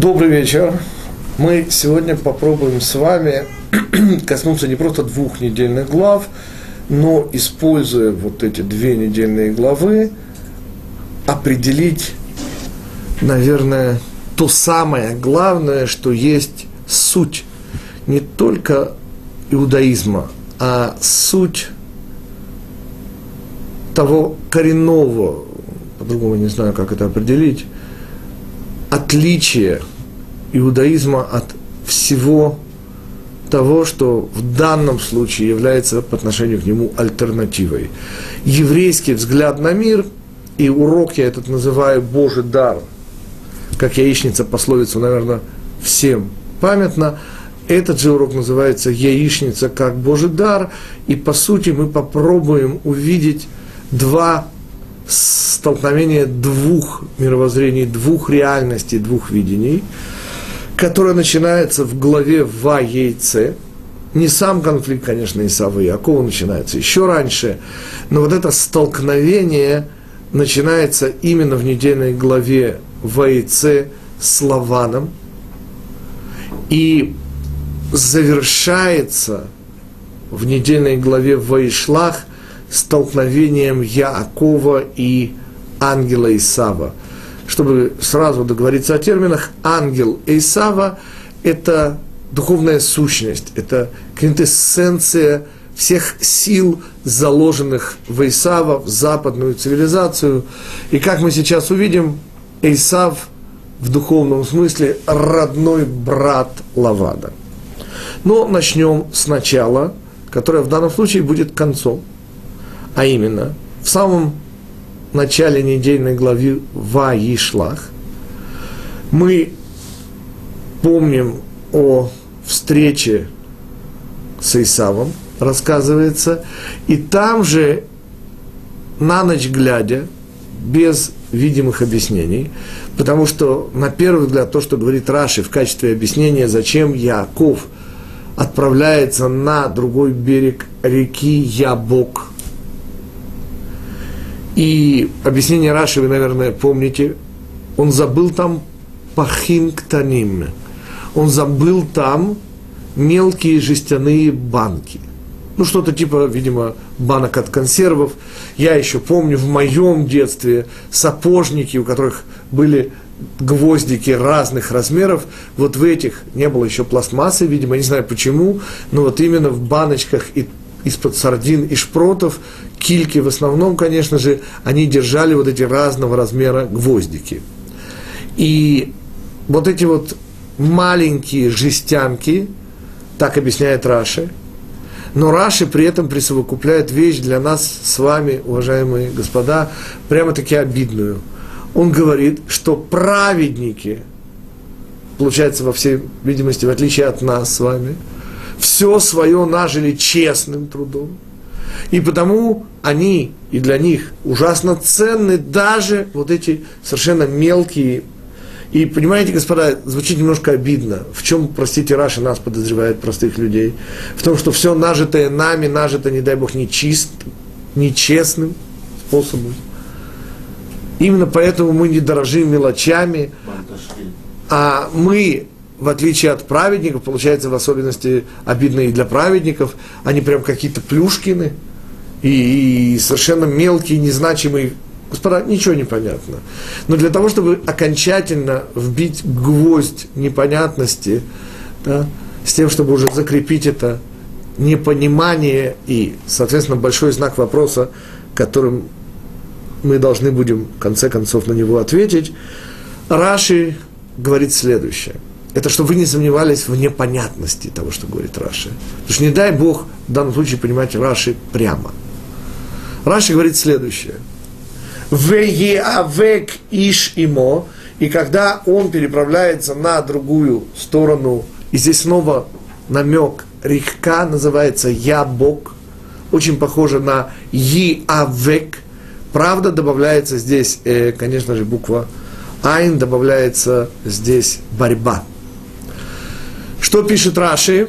Добрый вечер. Мы сегодня попробуем с вами коснуться не просто двух недельных глав, но, используя вот эти две недельные главы, определить, наверное, то самое главное, что есть суть не только иудаизма, а суть того коренного, по-другому не знаю, как это определить, отличие иудаизма от всего того, что в данном случае является по отношению к нему альтернативой. Еврейский взгляд на мир, и урок я этот называю Божий дар, как яичница пословицу, наверное, всем памятно, этот же урок называется «Яичница как Божий дар», и по сути мы попробуем увидеть два столкновение двух мировоззрений, двух реальностей, двух видений, которое начинается в главе Ваейце. Не сам конфликт, конечно, Исава и Якова начинается? Еще раньше, но вот это столкновение начинается именно в недельной главе Ваейце с Лаваном. И завершается в недельной главе Ваишлах столкновением Яакова и ангела Исава. Чтобы сразу договориться о терминах, ангел Исава – это духовная сущность, это квинтэссенция всех сил, заложенных в Исава, в западную цивилизацию. И как мы сейчас увидим, Исав в духовном смысле родной брат Лавада. Но начнем сначала, которое в данном случае будет концом – а именно в самом начале недельной главы Ваишлах мы помним о встрече с Исавом, рассказывается, и там же, на ночь глядя, без видимых объяснений, потому что, на первый взгляд, то, что говорит Раши в качестве объяснения, зачем Яков отправляется на другой берег реки Ябок, и объяснение Раши вы, наверное, помните. Он забыл там пахим ктаним. Он забыл там мелкие жестяные банки. Ну, что-то типа, видимо, банок от консервов. Я еще помню в моем детстве сапожники, у которых были гвоздики разных размеров, вот в этих не было еще пластмассы, видимо, не знаю почему, но вот именно в баночках и из-под сардин и шпротов, кильки в основном, конечно же, они держали вот эти разного размера гвоздики. И вот эти вот маленькие жестянки, так объясняет Раши, но Раши при этом присовокупляет вещь для нас с вами, уважаемые господа, прямо-таки обидную. Он говорит, что праведники, получается, во всей видимости, в отличие от нас с вами – все свое нажили честным трудом. И потому они и для них ужасно ценны даже вот эти совершенно мелкие. И понимаете, господа, звучит немножко обидно. В чем, простите, Раша нас подозревает простых людей? В том, что все нажитое нами, нажито, не дай Бог, нечистым, нечестным способом. Именно поэтому мы не дорожим мелочами, а мы в отличие от праведников, получается в особенности обидно и для праведников, они прям какие-то плюшкины и, и совершенно мелкие, незначимые. Господа, ничего не понятно. Но для того, чтобы окончательно вбить гвоздь непонятности, да, с тем, чтобы уже закрепить это непонимание и, соответственно, большой знак вопроса, которым мы должны будем, в конце концов, на него ответить, Раши говорит следующее – это чтобы вы не сомневались в непонятности того, что говорит Раши. Потому что не дай Бог в данном случае понимать Раши прямо. Раши говорит следующее. Вееавек иш имо, и когда он переправляется на другую сторону, и здесь снова намек, река называется Ябок, очень похоже на Иавек, правда добавляется здесь, э, конечно же, буква Айн, добавляется здесь борьба – что пишет Раши?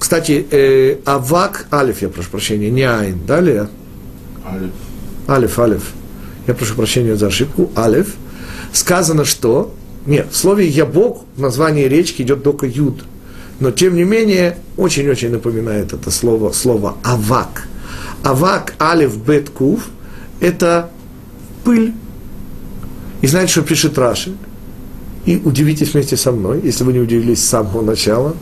Кстати, э, Авак, Алиф, я прошу прощения, не Айн, далее. Алиф. Алиф, Алиф. Я прошу прощения за ошибку. Алиф. Сказано, что Нет, в слове «ябок» в названии речки идет только «юд». Но, тем не менее, очень-очень напоминает это слово, слово «авак». Авак, алиф, бет, кув – это пыль. И знаете, что пишет Раши? И удивитесь вместе со мной, если вы не удивились с самого начала,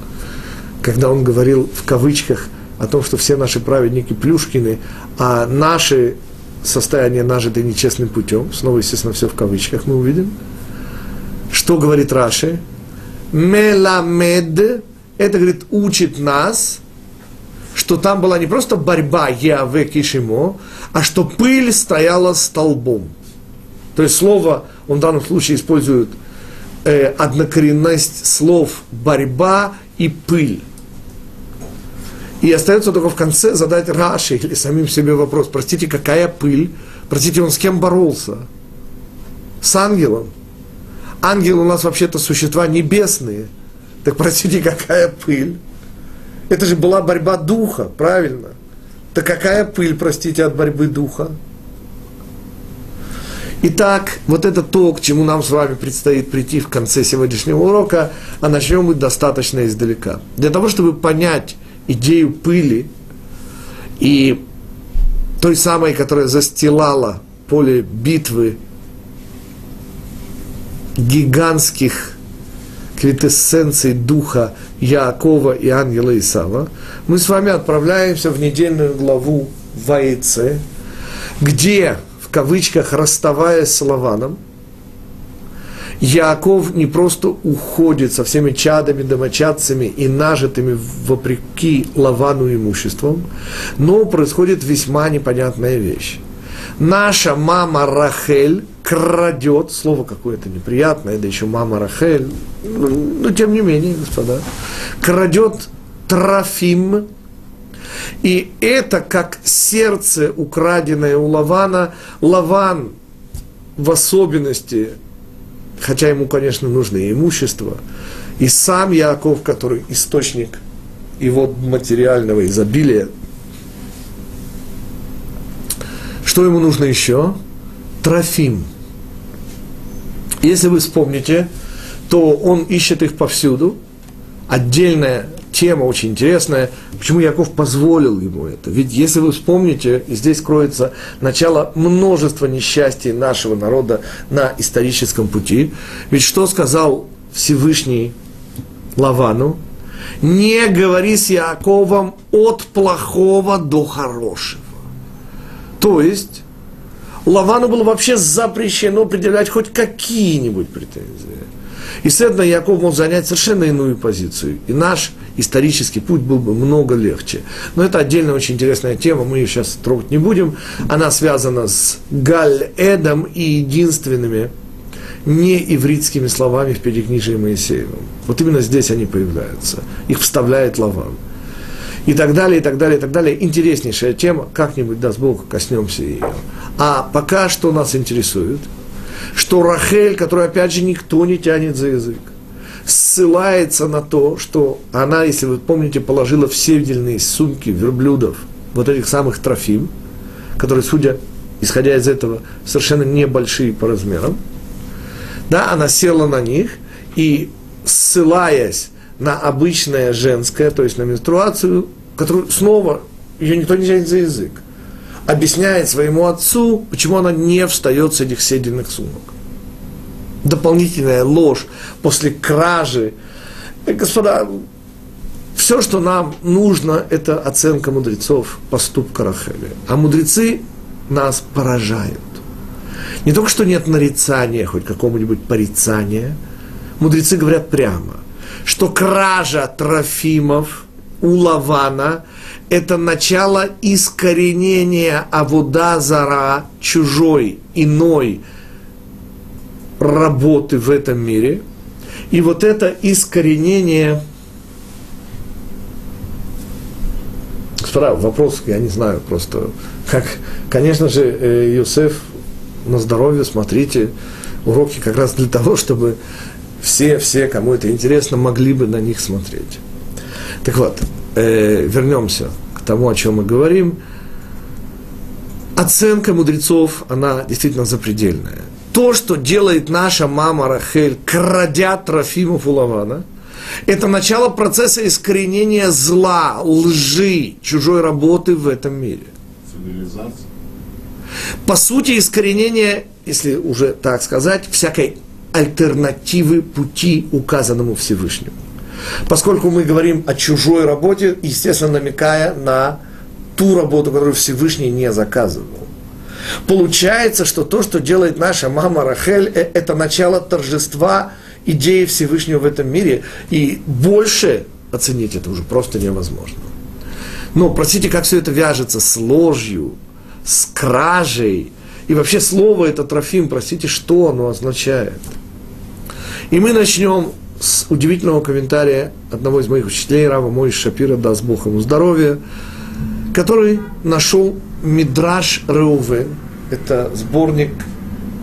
когда он говорил в кавычках о том, что все наши праведники плюшкины, а наши состояния нажиты нечестным путем, снова, естественно, все в кавычках мы увидим. Что говорит Раши? Меламед, это, говорит, учит нас, что там была не просто борьба Яве Кишимо, а что пыль стояла столбом. То есть слово, он в данном случае использует э, однокоренность слов борьба и пыль. И остается только в конце задать Раши или самим себе вопрос, простите, какая пыль? Простите, он с кем боролся? С ангелом. Ангелы у нас вообще-то существа небесные. Так простите, какая пыль? Это же была борьба духа, правильно? Так какая пыль, простите, от борьбы духа? Итак, вот это то, к чему нам с вами предстоит прийти в конце сегодняшнего урока, а начнем мы достаточно издалека. Для того, чтобы понять идею пыли и той самой, которая застилала поле битвы гигантских квитэссенций духа Яакова и ангела Исава, мы с вами отправляемся в недельную главу Ваице, где кавычках, расставаясь с Лаваном, Яков не просто уходит со всеми чадами, домочадцами и нажитыми вопреки Лавану имуществом, но происходит весьма непонятная вещь. Наша мама Рахель крадет, слово какое-то неприятное, да еще мама Рахель, но ну, тем не менее, господа, крадет Трофим, и это как сердце, украденное у Лавана. Лаван в особенности, хотя ему, конечно, нужно и имущество, и сам Яков, который источник его материального изобилия. Что ему нужно еще? Трофим. Если вы вспомните, то он ищет их повсюду. Отдельная тема очень интересная, почему Яков позволил ему это. Ведь если вы вспомните, здесь кроется начало множества несчастий нашего народа на историческом пути. Ведь что сказал Всевышний Лавану? Не говори с Яковом от плохого до хорошего. То есть, Лавану было вообще запрещено предъявлять хоть какие-нибудь претензии. И, следовательно, Яков мог занять совершенно иную позицию. И наш исторический путь был бы много легче. Но это отдельно очень интересная тема, мы ее сейчас трогать не будем. Она связана с Галь-Эдом и единственными неивритскими словами в Пятикнижии Моисеевом. Вот именно здесь они появляются. Их вставляет Лаван. И так далее, и так далее, и так далее. Интереснейшая тема, как-нибудь, даст Бог, коснемся ее. А пока что нас интересует – что Рахель, которую опять же никто не тянет за язык, ссылается на то, что она, если вы помните, положила все седельные сумки верблюдов, вот этих самых трофим, которые, судя, исходя из этого, совершенно небольшие по размерам, да, она села на них и, ссылаясь на обычное женское, то есть на менструацию, которую снова ее никто не тянет за язык, объясняет своему отцу, почему она не встает с этих седельных сумок. Дополнительная ложь после кражи. Э, господа, все, что нам нужно, это оценка мудрецов поступка Рахели. А мудрецы нас поражают. Не только что нет нарицания, хоть какого-нибудь порицания, мудрецы говорят прямо, что кража Трофимов у Лавана это начало искоренения Авуда Зара, чужой, иной работы в этом мире. И вот это искоренение Справа вопрос, я не знаю, просто как, конечно же, э, Юсеф на здоровье, смотрите, уроки как раз для того, чтобы все, все, кому это интересно, могли бы на них смотреть. Так вот, э, вернемся к тому, о чем мы говорим. Оценка мудрецов, она действительно запредельная. то, что делает наша мама Рахель, крадя Трофимов у Лавана, это начало процесса искоренения зла, лжи, чужой работы в этом мире. Цивилизация. По сути, искоренение, если уже так сказать, всякой альтернативы пути, указанному Всевышнему. Поскольку мы говорим о чужой работе, естественно, намекая на ту работу, которую Всевышний не заказывал. Получается, что то, что делает наша мама Рахель, э, это начало торжества идеи Всевышнего в этом мире, и больше оценить это уже просто невозможно. Но, простите, как все это вяжется с ложью, с кражей, и вообще слово это трофим, простите, что оно означает. И мы начнем с удивительного комментария одного из моих учителей, Рава Мой Шапира, даст Бог ему здоровья, который нашел Мидраш Реувен, это сборник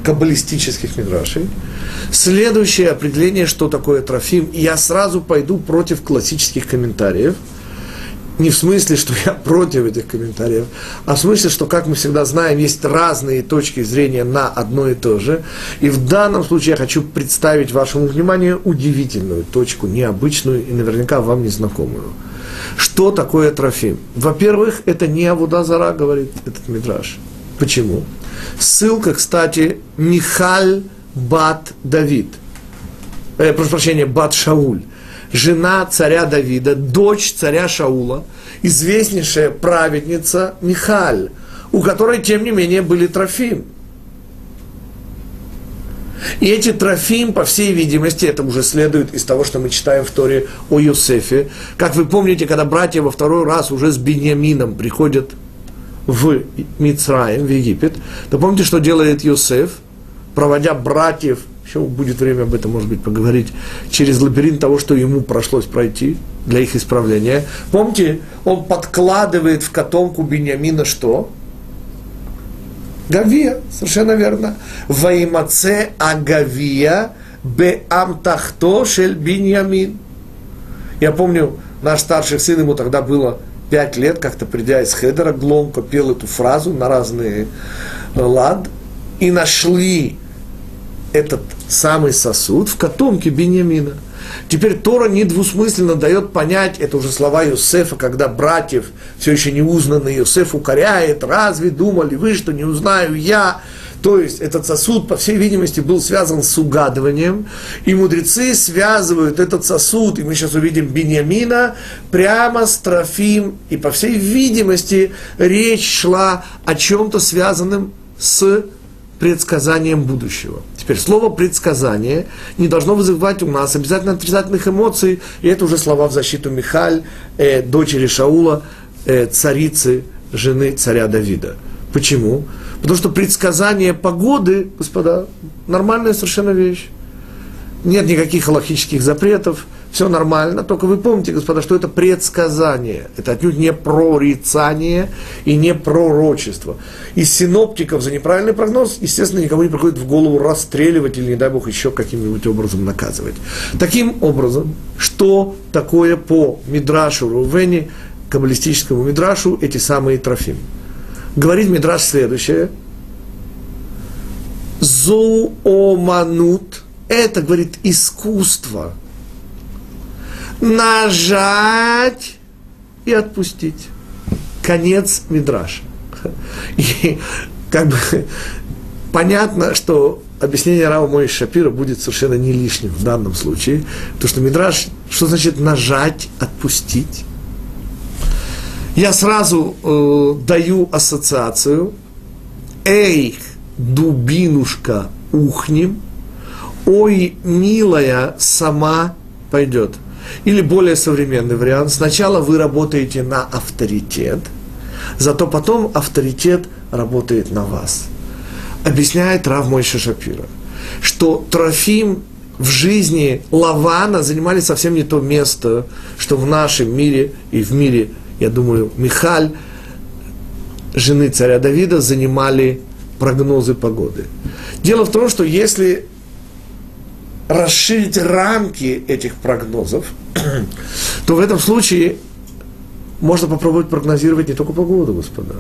каббалистических мидрашей. Следующее определение, что такое трофим, я сразу пойду против классических комментариев – не в смысле, что я против этих комментариев, а в смысле, что, как мы всегда знаем, есть разные точки зрения на одно и то же. И в данном случае я хочу представить вашему вниманию удивительную точку, необычную и наверняка вам незнакомую. Что такое трофим? Во-первых, это не Авуда говорит этот мидраж. Почему? Ссылка, кстати, Михаль Бат Давид. Э, прошу прощения, Бат Шауль жена царя Давида, дочь царя Шаула, известнейшая праведница Михаль, у которой, тем не менее, были трофим. И эти трофим, по всей видимости, это уже следует из того, что мы читаем в Торе о Юсефе. Как вы помните, когда братья во второй раз уже с Беньямином приходят в Мицраем, в Египет, то помните, что делает Юсеф, проводя братьев еще будет время об этом, может быть, поговорить, через лабиринт того, что ему пришлось пройти для их исправления. Помните, он подкладывает в котомку Беньямина что? Гавия, совершенно верно. Ваимаце агавия беамтахто шель Беньямин. Я помню, наш старший сын, ему тогда было пять лет, как-то придя из Хедера, Гломко пел эту фразу на разные лад, и нашли этот самый сосуд в котомке Беньямина. Теперь Тора недвусмысленно дает понять, это уже слова Юсефа, когда братьев, все еще не узнанный Юсеф укоряет, разве думали вы, что не узнаю я? То есть этот сосуд, по всей видимости, был связан с угадыванием, и мудрецы связывают этот сосуд, и мы сейчас увидим Беньямина, прямо с Трофим, и по всей видимости речь шла о чем-то связанном с предсказанием будущего. Теперь слово предсказание не должно вызывать у нас обязательно отрицательных эмоций, и это уже слова в защиту Михаль, э, дочери Шаула, э, царицы, жены царя Давида. Почему? Потому что предсказание погоды, господа, нормальная совершенно вещь. Нет никаких логических запретов – все нормально, только вы помните, господа, что это предсказание, это отнюдь не прорицание и не пророчество. Из синоптиков за неправильный прогноз, естественно, никому не приходит в голову расстреливать или, не дай бог, еще каким-нибудь образом наказывать. Таким образом, что такое по Мидрашу Рувени, каббалистическому Мидрашу, эти самые трофим? Говорит Мидраш следующее. Зооманут – это, говорит, искусство – нажать и отпустить. Конец Мидраша. И как бы понятно, что объяснение Рава Мой Шапира будет совершенно не лишним в данном случае, потому что Мидраш, что значит нажать, отпустить? Я сразу э, даю ассоциацию. Эй, дубинушка, ухнем. Ой, милая, сама пойдет. Или более современный вариант. Сначала вы работаете на авторитет, зато потом авторитет работает на вас. Объясняет Рав Мойша Шапира, что Трофим в жизни Лавана занимали совсем не то место, что в нашем мире и в мире, я думаю, Михаль, жены царя Давида, занимали прогнозы погоды. Дело в том, что если расширить рамки этих прогнозов, то в этом случае можно попробовать прогнозировать не только погоду, господа,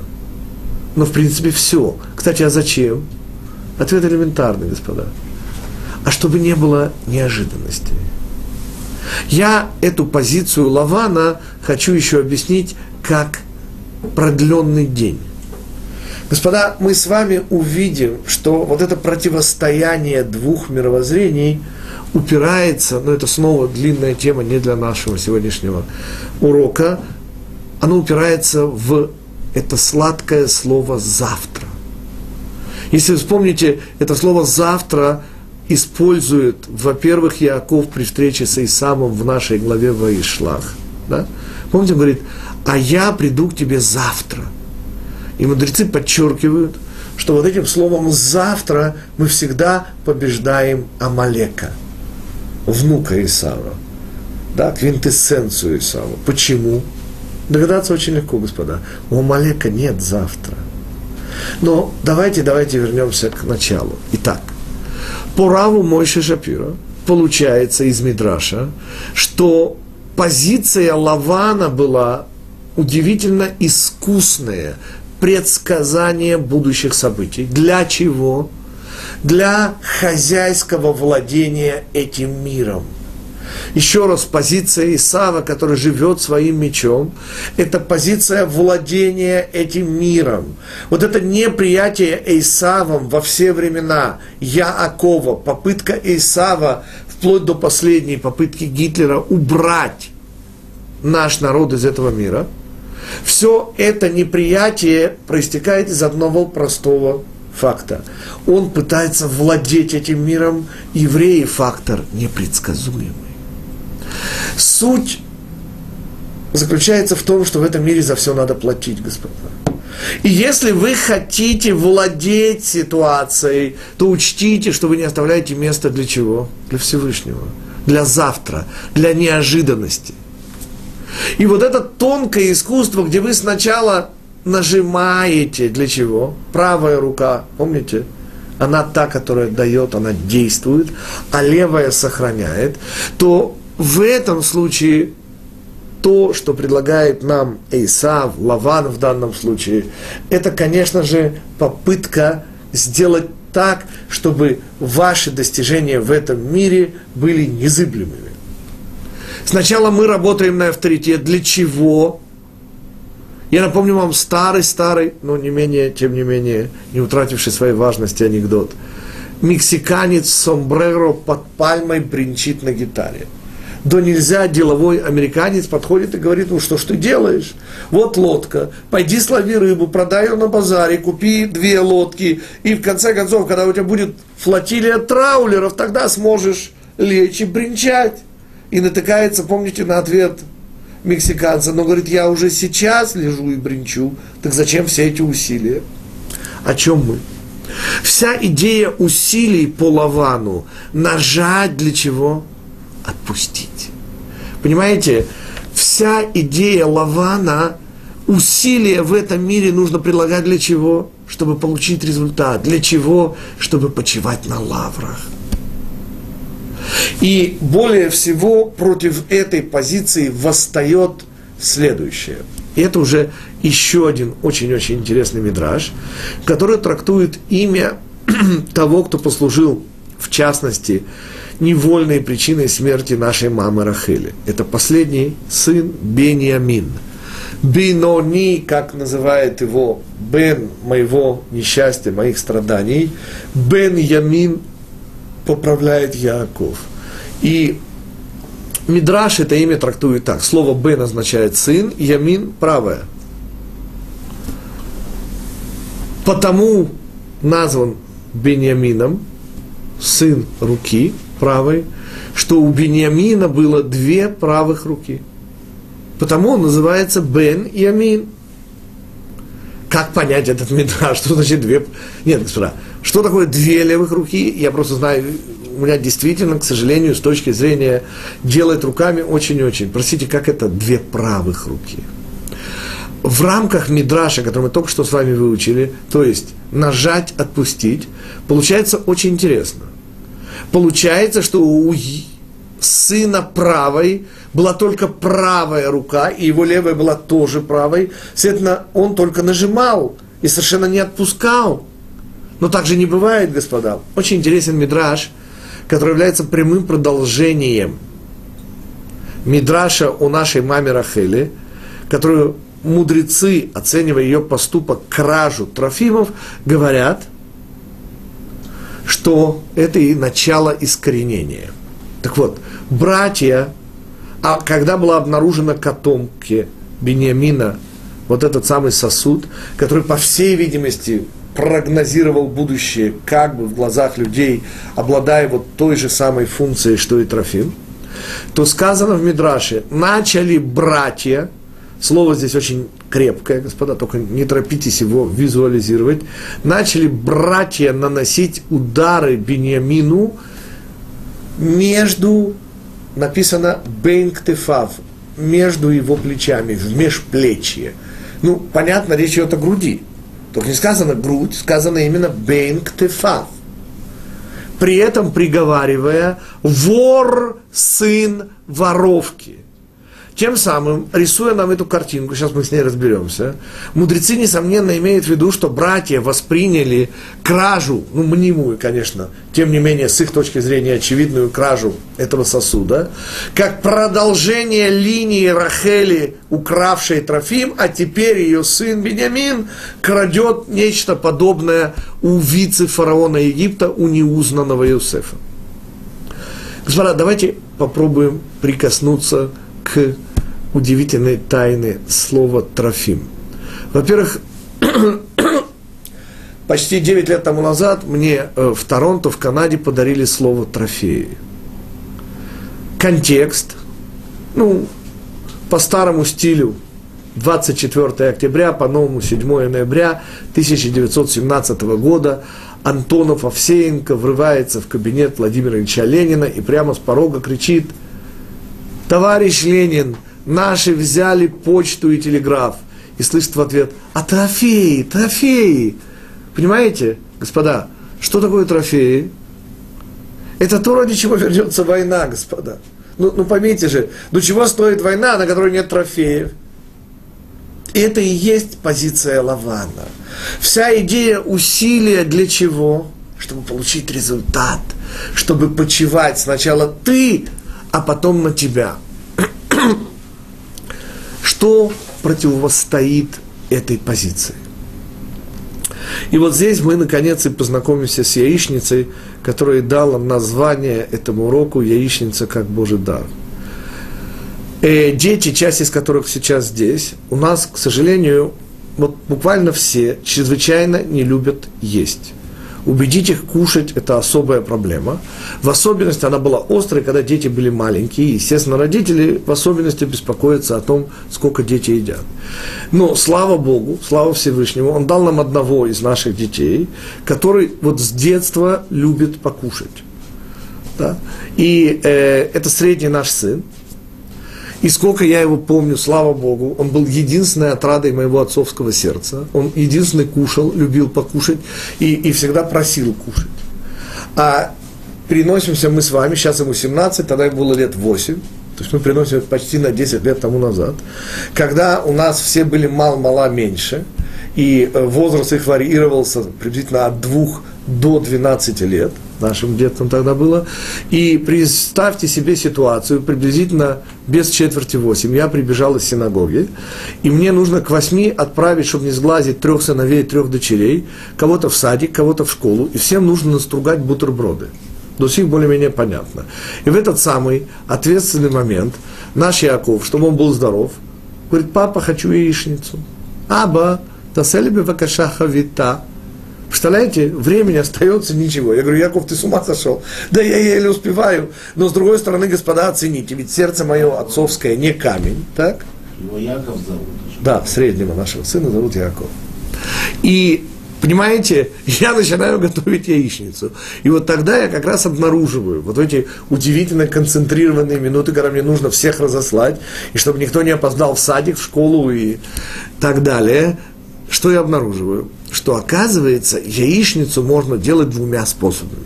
но в принципе все. Кстати, а зачем? Ответ элементарный, господа. А чтобы не было неожиданностей. Я эту позицию Лавана хочу еще объяснить как продленный день. Господа, мы с вами увидим, что вот это противостояние двух мировоззрений упирается, но это снова длинная тема не для нашего сегодняшнего урока, оно упирается в это сладкое слово «завтра». Если вы вспомните, это слово «завтра» использует, во-первых, Яков при встрече с Исамом в нашей главе Ваишлах. Да? Помните, он говорит, а я приду к тебе завтра. И мудрецы подчеркивают, что вот этим словом «завтра» мы всегда побеждаем Амалека, внука Исава, да, квинтэссенцию Исава. Почему? Догадаться очень легко, господа. У Амалека нет завтра. Но давайте, давайте вернемся к началу. Итак, по Раву Мойши Шапира получается из Мидраша, что позиция Лавана была удивительно искусная, предсказание будущих событий. Для чего? Для хозяйского владения этим миром – еще раз, позиция Исава, который живет своим мечом, это позиция владения этим миром. Вот это неприятие Исавом во все времена, Яакова, попытка Исава, вплоть до последней попытки Гитлера убрать наш народ из этого мира, все это неприятие проистекает из одного простого факта. Он пытается владеть этим миром, евреи фактор непредсказуемый. Суть заключается в том, что в этом мире за все надо платить, господа. И если вы хотите владеть ситуацией, то учтите, что вы не оставляете места для чего? Для Всевышнего, для завтра, для неожиданности. И вот это тонкое искусство, где вы сначала нажимаете для чего? Правая рука, помните? Она та, которая дает, она действует, а левая сохраняет, то в этом случае то, что предлагает нам Эйсав, Лаван в данном случае, это, конечно же, попытка сделать так, чтобы ваши достижения в этом мире были незыблемыми. Сначала мы работаем на авторитет. Для чего? Я напомню вам старый-старый, но не менее, тем не менее, не утративший своей важности анекдот. Мексиканец сомбреро под пальмой бренчит на гитаре – до нельзя деловой американец подходит и говорит, ну что ж ты делаешь? Вот лодка, пойди слови рыбу, продай ее на базаре, купи две лодки, и в конце концов, когда у тебя будет флотилия траулеров, тогда сможешь лечь и бренчать. И натыкается, помните, на ответ мексиканца, но говорит, я уже сейчас лежу и бренчу, так зачем все эти усилия? О чем мы? Вся идея усилий по Лавану нажать для чего? отпустить. Понимаете, вся идея Лавана, усилия в этом мире нужно прилагать для чего? Чтобы получить результат. Для чего? Чтобы почивать на лаврах. И более всего против этой позиции восстает следующее. И это уже еще один очень-очень интересный мидраж, который трактует имя того, кто послужил, в частности, невольной причиной смерти нашей мамы Рахели. Это последний сын Беньямин. Бинони, как называет его Бен моего несчастья, моих страданий, Бен Ямин поправляет Яков. И Мидраш это имя трактует так. Слово Бен означает сын, Ямин – правое. Потому назван Беньямином, сын руки – правой, что у Бениамина было две правых руки. Потому он называется Бен и Амин. Как понять этот мидраж? Что значит две... Нет, господа, что такое две левых руки? Я просто знаю, у меня действительно, к сожалению, с точки зрения делать руками очень-очень. Простите, как это две правых руки? В рамках мидраша, который мы только что с вами выучили, то есть нажать, отпустить, получается очень интересно получается, что у сына правой была только правая рука, и его левая была тоже правой. Следовательно, он только нажимал и совершенно не отпускал. Но так же не бывает, господа. Очень интересен мидраж, который является прямым продолжением мидраша у нашей маме Рахели, которую мудрецы, оценивая ее поступок, кражу Трофимов, говорят, что это и начало искоренения. Так вот, братья, а когда была обнаружена котомке Бениамина вот этот самый сосуд, который, по всей видимости, прогнозировал будущее как бы в глазах людей, обладая вот той же самой функцией, что и Трофим, то сказано в Мидраше, начали братья, слово здесь очень крепкое, господа, только не торопитесь его визуализировать, начали братья наносить удары Бениамину между, написано, бенктефав, между его плечами, в межплечье. Ну, понятно, речь идет о груди. Только не сказано грудь, сказано именно бенктефав при этом приговаривая «вор, сын воровки». Тем самым, рисуя нам эту картинку, сейчас мы с ней разберемся, мудрецы, несомненно, имеют в виду, что братья восприняли кражу, ну, мнимую, конечно, тем не менее, с их точки зрения, очевидную кражу этого сосуда, как продолжение линии Рахели, укравшей Трофим, а теперь ее сын Бениамин крадет нечто подобное у вице-фараона Египта, у неузнанного Иосифа. Господа, давайте попробуем прикоснуться к удивительной тайны слова «трофим». Во-первых, почти 9 лет тому назад мне э, в Торонто, в Канаде подарили слово «трофеи». Контекст, ну, по старому стилю, 24 октября, по новому 7 ноября 1917 года Антонов Овсеенко врывается в кабинет Владимира Ильича Ленина и прямо с порога кричит «Товарищ Ленин, Наши взяли почту и телеграф. И слышит в ответ, а трофеи, трофеи. Понимаете, господа, что такое трофеи? Это то, ради чего вернется война, господа. Ну, ну поймите же, ну чего стоит война, на которой нет трофеев? Это и есть позиция Лавана. Вся идея усилия для чего? Чтобы получить результат, чтобы почивать сначала ты, а потом на тебя что противостоит этой позиции. И вот здесь мы, наконец, и познакомимся с яичницей, которая дала название этому уроку «Яичница как Божий дар». И дети, часть из которых сейчас здесь, у нас, к сожалению, вот буквально все чрезвычайно не любят есть убедить их кушать – это особая проблема. В особенности она была острой, когда дети были маленькие. Естественно, родители в особенности беспокоятся о том, сколько дети едят. Но, слава Богу, слава Всевышнему, Он дал нам одного из наших детей, который вот с детства любит покушать. Да? И э, это средний наш сын, и сколько я его помню, слава Богу, он был единственной отрадой моего отцовского сердца. Он единственный кушал, любил покушать и, и всегда просил кушать. А переносимся мы с вами, сейчас ему 17, тогда ему было лет 8, то есть мы переносим почти на 10 лет тому назад, когда у нас все были мал-мала меньше, и э, возраст их варьировался приблизительно от 2 до 12 лет – нашим детством тогда было. И представьте себе ситуацию, приблизительно без четверти восемь я прибежал из синагоги, и мне нужно к восьми отправить, чтобы не сглазить трех сыновей, трех дочерей, кого-то в садик, кого-то в школу, и всем нужно настругать бутерброды. До сих более-менее понятно. И в этот самый ответственный момент наш Яков, чтобы он был здоров, говорит, папа, хочу яичницу. Аба, таселебе вакашаха вита. Представляете, времени остается ничего. Я говорю, Яков, ты с ума сошел? Да я еле успеваю. Но с другой стороны, господа, оцените, ведь сердце мое отцовское не камень, так? Его Яков зовут. Да, среднего нашего сына зовут Яков. И Понимаете, я начинаю готовить яичницу. И вот тогда я как раз обнаруживаю вот эти удивительно концентрированные минуты, когда мне нужно всех разослать, и чтобы никто не опоздал в садик, в школу и так далее. Что я обнаруживаю? что оказывается яичницу можно делать двумя способами.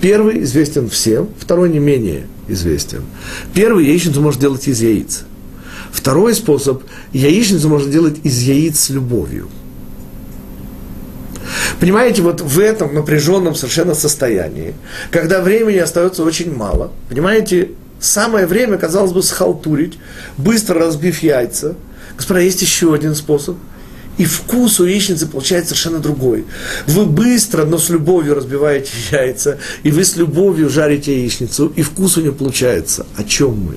Первый известен всем, второй не менее известен. Первый яичницу можно делать из яиц. Второй способ – яичницу можно делать из яиц с любовью. Понимаете, вот в этом напряженном совершенно состоянии, когда времени остается очень мало, понимаете, самое время, казалось бы, схалтурить, быстро разбив яйца. Господа, есть еще один способ. И вкус у яичницы получается совершенно другой. Вы быстро, но с любовью разбиваете яйца, и вы с любовью жарите яичницу, и вкус у нее получается. О чем мы?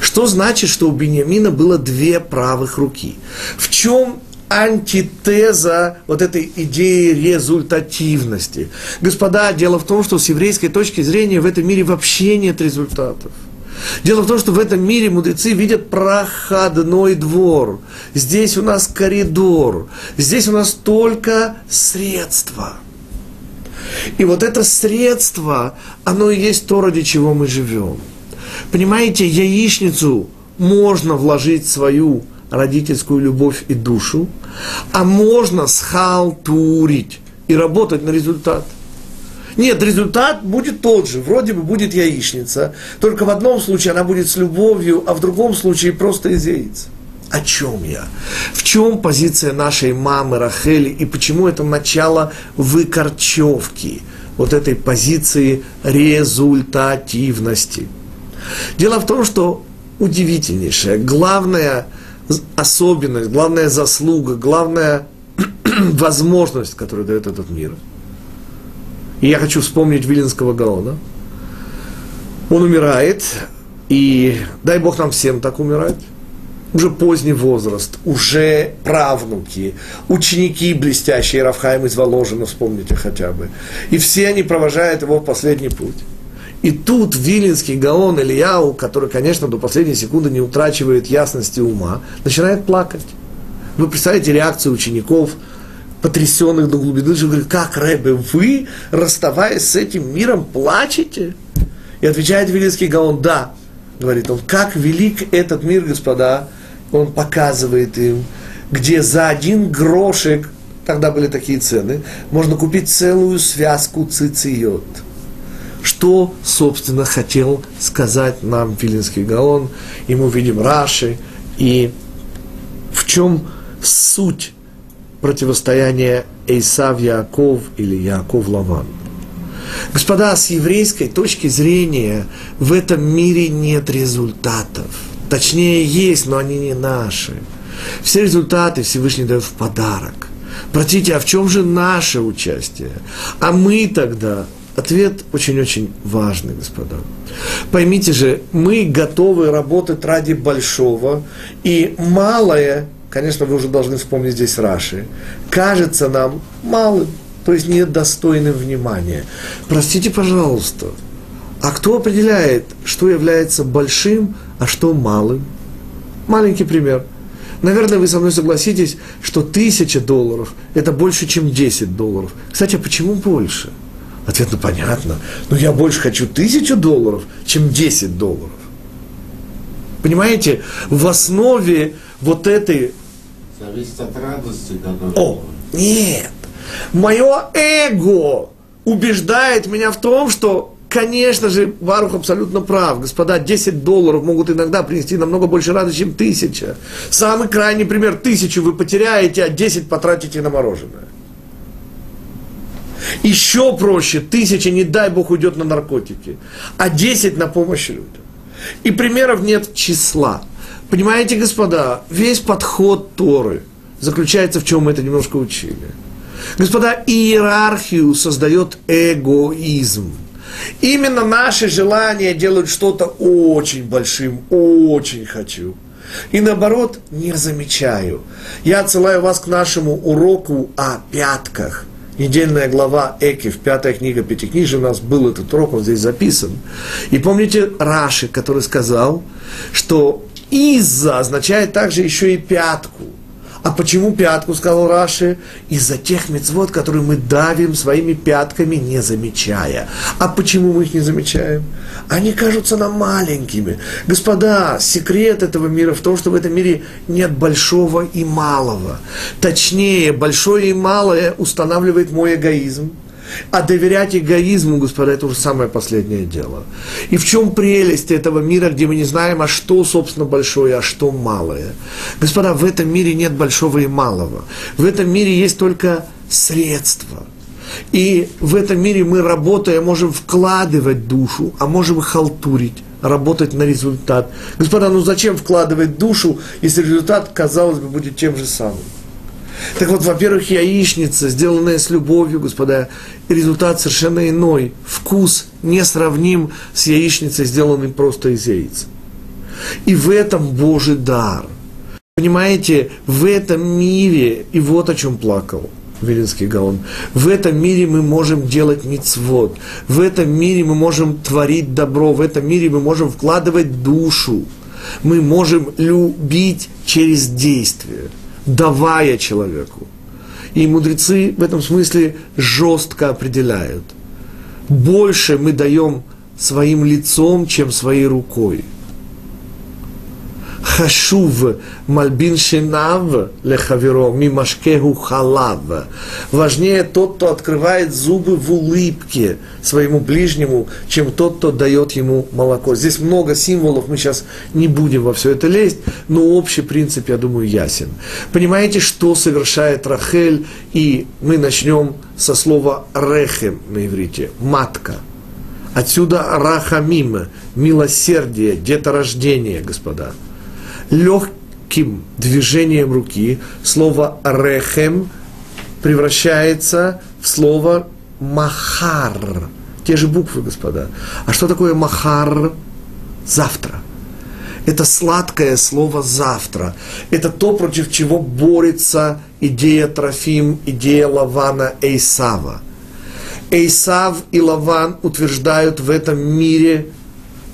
Что значит, что у Бениамина было две правых руки? В чем антитеза вот этой идеи результативности. Господа, дело в том, что с еврейской точки зрения в этом мире вообще нет результатов. Дело в том, что в этом мире мудрецы видят проходной двор. Здесь у нас коридор. Здесь у нас только средства. И вот это средство, оно и есть то, ради чего мы живем. Понимаете, яичницу можно вложить свою родительскую любовь и душу, а можно схалтурить и работать на результат. Нет, результат будет тот же, вроде бы будет яичница, только в одном случае она будет с любовью, а в другом случае просто из яиц. О чем я? В чем позиция нашей мамы Рахели и почему это начало выкорчевки вот этой позиции результативности? Дело в том, что удивительнейшая, главная особенность, главная заслуга, главная возможность, которую дает этот мир. И я хочу вспомнить Вилинского Гаона. Он умирает, и дай Бог нам всем так умирать. Уже поздний возраст, уже правнуки, ученики блестящие, Равхайм из Воложина, вспомните хотя бы. И все они провожают его в последний путь. И тут Вилинский Гаон Ильяу, который, конечно, до последней секунды не утрачивает ясности ума, начинает плакать. Вы представляете реакцию учеников, потрясенных до глубины души, говорит, как, Рэбе, вы, расставаясь с этим миром, плачете? И отвечает Вилинский Гаон, да, говорит он, как велик этот мир, господа, он показывает им, где за один грошек, тогда были такие цены, можно купить целую связку цициот – что, собственно, хотел сказать нам Вилинский Гаон, и мы видим Раши, и в чем суть противостояния Эйсав Яков или Яков Лаван. Господа, с еврейской точки зрения в этом мире нет результатов. Точнее, есть, но они не наши. Все результаты Всевышний дает в подарок. Простите, а в чем же наше участие? А мы тогда Ответ очень-очень важный, господа. Поймите же, мы готовы работать ради большого, и малое, конечно, вы уже должны вспомнить здесь Раши, кажется нам малым, то есть недостойным внимания. Простите, пожалуйста, а кто определяет, что является большим, а что малым? Маленький пример. Наверное, вы со мной согласитесь, что тысяча долларов – это больше, чем 10 долларов. Кстати, а почему больше? – Ответ, ну понятно. Но я больше хочу тысячу долларов, чем 10 долларов. Понимаете, в основе вот этой... Зависит от радости, которую... О, нет. Мое эго убеждает меня в том, что, конечно же, Варух абсолютно прав. Господа, 10 долларов могут иногда принести намного больше радости, чем тысяча. Самый крайний пример, тысячу вы потеряете, а 10 потратите на мороженое. Еще проще, тысяча, не дай Бог, уйдет на наркотики, а десять на помощь людям. И примеров нет числа. Понимаете, господа, весь подход Торы заключается в чем мы это немножко учили. Господа, иерархию создает эгоизм. Именно наши желания делают что-то очень большим, очень хочу. И наоборот, не замечаю. Я отсылаю вас к нашему уроку о пятках – недельная глава Экив, пятая книга Пятикнижия, у нас был этот урок, он здесь записан. И помните Раши, который сказал, что из-за означает также еще и пятку – а почему пятку, сказал Раши? Из-за тех мецвод, которые мы давим своими пятками, не замечая. А почему мы их не замечаем? Они кажутся нам маленькими. Господа, секрет этого мира в том, что в этом мире нет большого и малого. Точнее, большое и малое устанавливает мой эгоизм. А доверять эгоизму, господа, это уже самое последнее дело. И в чем прелесть этого мира, где мы не знаем, а что, собственно, большое, а что малое? Господа, в этом мире нет большого и малого. В этом мире есть только средства. И в этом мире мы, работая, можем вкладывать душу, а можем халтурить работать на результат. Господа, ну зачем вкладывать душу, если результат, казалось бы, будет тем же самым? Так вот, во-первых, яичница, сделанная с любовью, господа, результат совершенно иной. Вкус несравним с яичницей, сделанной просто из яиц. И в этом Божий дар. Понимаете, в этом мире, и вот о чем плакал Вилинский Гаон, в этом мире мы можем делать мицвод, в этом мире мы можем творить добро, в этом мире мы можем вкладывать душу, мы можем любить через действие – давая человеку. И мудрецы в этом смысле жестко определяют. Больше мы даем своим лицом, чем своей рукой – Хашув мальбин шинав лехаверо мимашкеху халав. Важнее тот, кто открывает зубы в улыбке своему ближнему, чем тот, кто дает ему молоко. Здесь много символов, мы сейчас не будем во все это лезть, но общий принцип, я думаю, ясен. Понимаете, что совершает Рахель, и мы начнем со слова рехем на иврите, матка. Отсюда рахамим, милосердие, деторождение, господа легким движением руки слово рехем превращается в слово махар. Те же буквы, господа. А что такое махар? Завтра. Это сладкое слово «завтра». Это то, против чего борется идея Трофим, идея Лавана Эйсава. Эйсав и Лаван утверждают в этом мире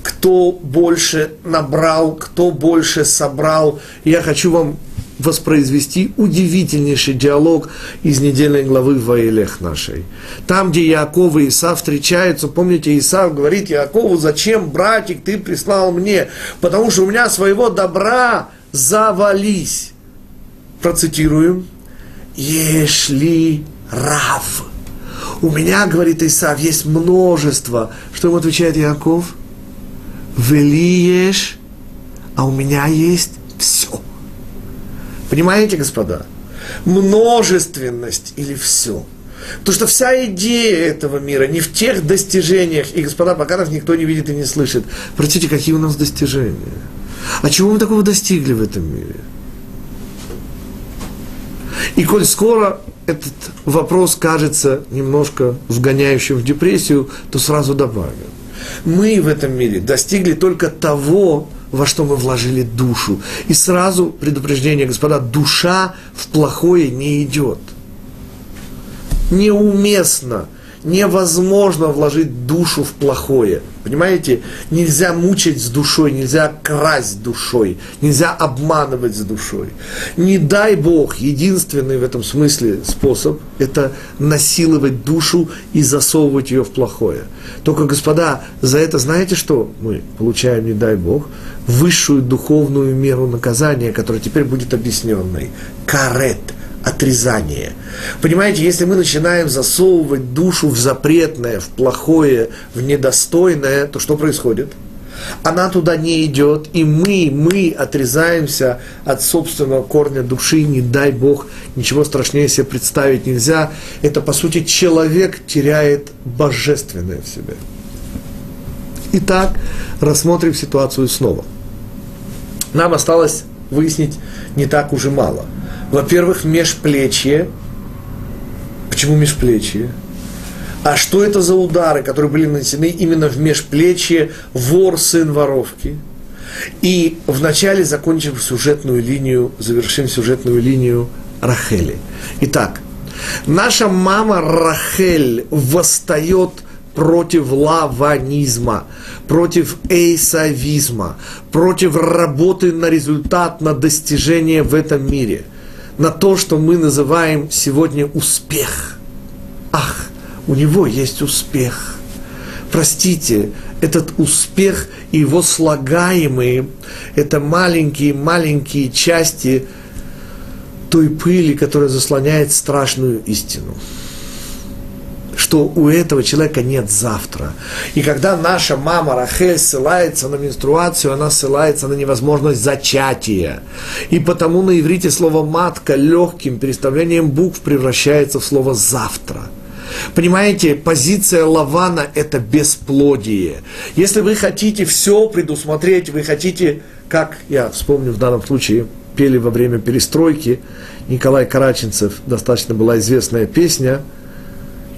кто больше набрал, кто больше собрал. Я хочу вам воспроизвести удивительнейший диалог из недельной главы Ваилех нашей. Там, где Иаков и Исав встречаются, помните, Исав говорит Иакову, зачем, братик, ты прислал мне? Потому что у меня своего добра завались. Процитируем. Ешли рав. У меня, говорит Исав, есть множество. Что ему отвечает Иаков? Велиешь, а у меня есть все. Понимаете, господа? Множественность или все. Потому что вся идея этого мира не в тех достижениях, и, господа, пока нас никто не видит и не слышит. Простите, какие у нас достижения? А чего мы такого достигли в этом мире? И коль скоро этот вопрос кажется немножко вгоняющим в депрессию, то сразу добавим мы в этом мире достигли только того, во что мы вложили душу. И сразу предупреждение, господа, душа в плохое не идет. Неуместно невозможно вложить душу в плохое. Понимаете? Нельзя мучить с душой, нельзя красть душой, нельзя обманывать с душой. Не дай Бог, единственный в этом смысле способ – это насиловать душу и засовывать ее в плохое. Только, господа, за это знаете что мы получаем, не дай Бог? Высшую духовную меру наказания, которая теперь будет объясненной. Карет – отрезание. Понимаете, если мы начинаем засовывать душу в запретное, в плохое, в недостойное, то что происходит? Она туда не идет, и мы, мы отрезаемся от собственного корня души, не дай Бог, ничего страшнее себе представить нельзя. Это, по сути, человек теряет божественное в себе. Итак, рассмотрим ситуацию снова. Нам осталось выяснить не так уже мало – во-первых, межплечье. Почему межплечье? А что это за удары, которые были нанесены именно в межплечье вор, сын воровки? И вначале закончим сюжетную линию, завершим сюжетную линию Рахели. Итак, наша мама Рахель восстает против лаванизма, против эйсавизма, против работы на результат, на достижение в этом мире – на то, что мы называем сегодня успех. Ах, у него есть успех. Простите, этот успех и его слагаемые, это маленькие-маленькие части той пыли, которая заслоняет страшную истину. Что у этого человека нет завтра. И когда наша мама Рахель ссылается на менструацию, она ссылается на невозможность зачатия. И потому на иврите слово «матка» легким переставлением букв превращается в слово «завтра». Понимаете, позиция Лавана – это бесплодие. Если вы хотите все предусмотреть, вы хотите, как я вспомню в данном случае, пели во время перестройки, Николай Караченцев, достаточно была известная песня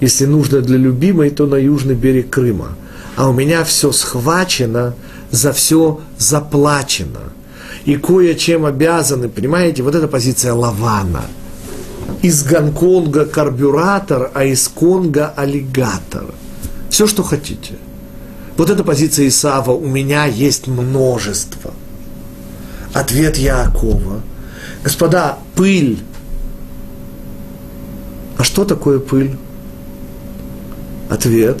«Если нужно для любимой, то на южный берег Крыма». А у меня все схвачено, за все заплачено. И кое-чем обязаны, понимаете, вот эта позиция Лавана – из Гонконга карбюратор, а из Конга аллигатор. Все, что хотите. Вот эта позиция Исава у меня есть множество. Ответ Якова. Господа, пыль. А что такое пыль? Ответ.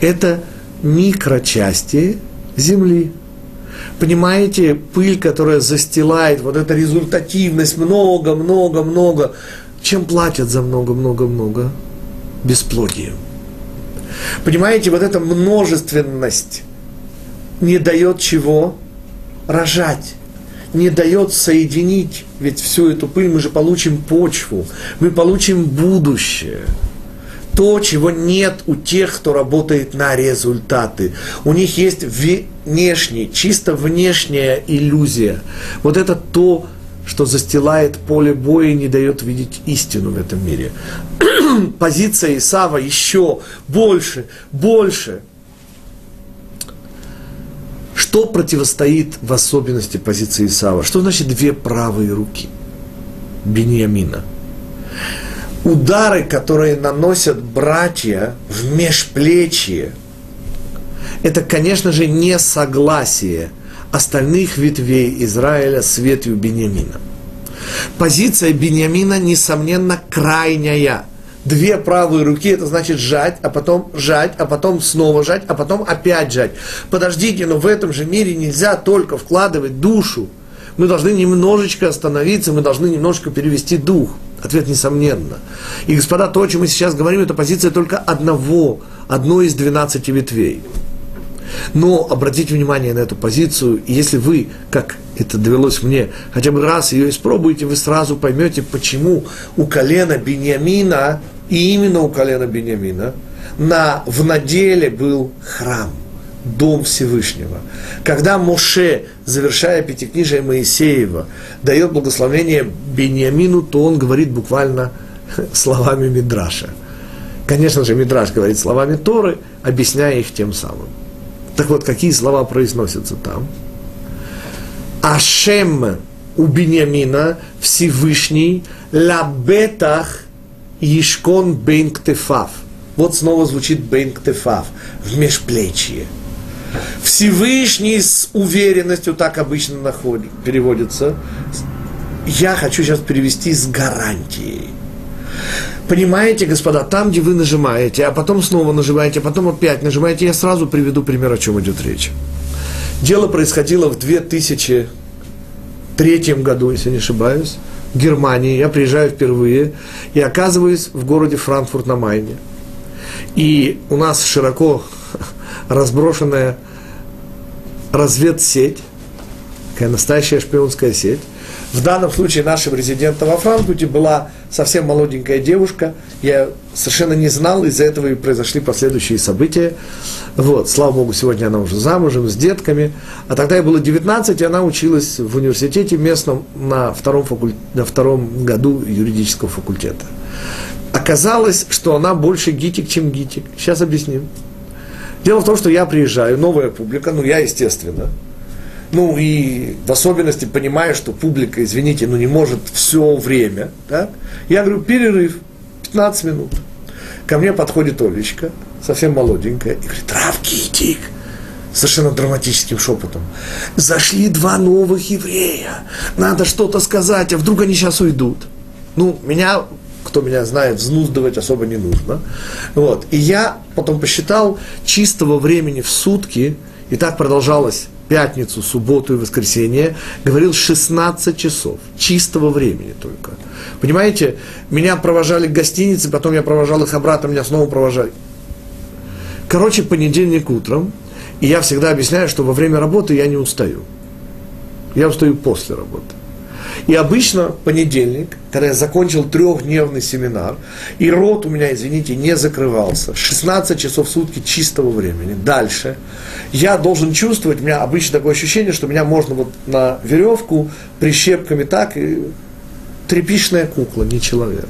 Это микрочасти Земли. Понимаете, пыль, которая застилает, вот эта результативность, много, много, много, чем платят за много-много-много? Бесплодием. Понимаете, вот эта множественность не дает чего? Рожать. Не дает соединить. Ведь всю эту пыль мы же получим почву. Мы получим будущее. То, чего нет у тех, кто работает на результаты. У них есть внешний, чисто внешняя иллюзия. Вот это то, что застилает поле боя и не дает видеть истину в этом мире. Позиция Исава еще больше, больше. Что противостоит в особенности позиции Исава? Что значит две правые руки Беньямина? Удары, которые наносят братья в межплечье, это, конечно же, не согласие – остальных ветвей Израиля с ветвью Бениамина. Позиция Бениамина, несомненно, крайняя. Две правые руки, это значит жать, а потом жать, а потом снова жать, а потом опять жать. Подождите, но в этом же мире нельзя только вкладывать душу. Мы должны немножечко остановиться, мы должны немножечко перевести дух. Ответ несомненно. И, господа, то, о чем мы сейчас говорим, это позиция только одного, одной из двенадцати ветвей. Но обратите внимание на эту позицию, и если вы, как это довелось мне, хотя бы раз ее испробуете, вы сразу поймете, почему у колена Бениамина, и именно у колена Бениамина, на, в наделе был храм, дом Всевышнего. Когда Моше, завершая пятикнижие Моисеева, дает благословение Бениамину, то он говорит буквально словами Мидраша. Конечно же, Мидраш говорит словами Торы, объясняя их тем самым. Так вот, какие слова произносятся там? Ашем у Бениамина Всевышний лабетах Ишкон бен ктефав. Вот снова звучит бен ктефав, в межплечье. Всевышний с уверенностью, так обычно находит, переводится. Я хочу сейчас перевести с гарантией. Понимаете, господа, там, где вы нажимаете, а потом снова нажимаете, а потом опять нажимаете, я сразу приведу пример, о чем идет речь. Дело происходило в 2003 году, если не ошибаюсь, в Германии. Я приезжаю впервые и оказываюсь в городе Франкфурт на Майне. И у нас широко разброшенная разведсеть, такая настоящая шпионская сеть. В данном случае нашим резидентом во Франкфурте была совсем молоденькая девушка. Я совершенно не знал, из-за этого и произошли последующие события. Вот, слава богу, сегодня она уже замужем, с детками. А тогда ей было 19, и она училась в университете местном на втором, факуль... на втором году юридического факультета. Оказалось, что она больше гитик, чем гитик. Сейчас объясним. Дело в том, что я приезжаю, новая публика, ну я, естественно, ну и в особенности понимая, что публика, извините, ну не может все время, так? я говорю, перерыв, 15 минут. Ко мне подходит Олечка, совсем молоденькая, и говорит, Рав Китик, совершенно драматическим шепотом. Зашли два новых еврея. Надо что-то сказать, а вдруг они сейчас уйдут. Ну, меня, кто меня знает, взнуздывать особо не нужно. Вот. И я потом посчитал чистого времени в сутки, и так продолжалось пятницу, субботу и воскресенье, говорил 16 часов, чистого времени только. Понимаете, меня провожали к гостинице, потом я провожал их обратно, меня снова провожали. Короче, понедельник утром, и я всегда объясняю, что во время работы я не устаю. Я устаю после работы. И обычно понедельник, когда я закончил трехдневный семинар, и рот у меня, извините, не закрывался, 16 часов в сутки чистого времени. Дальше я должен чувствовать, у меня обычно такое ощущение, что меня можно вот на веревку прищепками так, и трепишная кукла, не человек.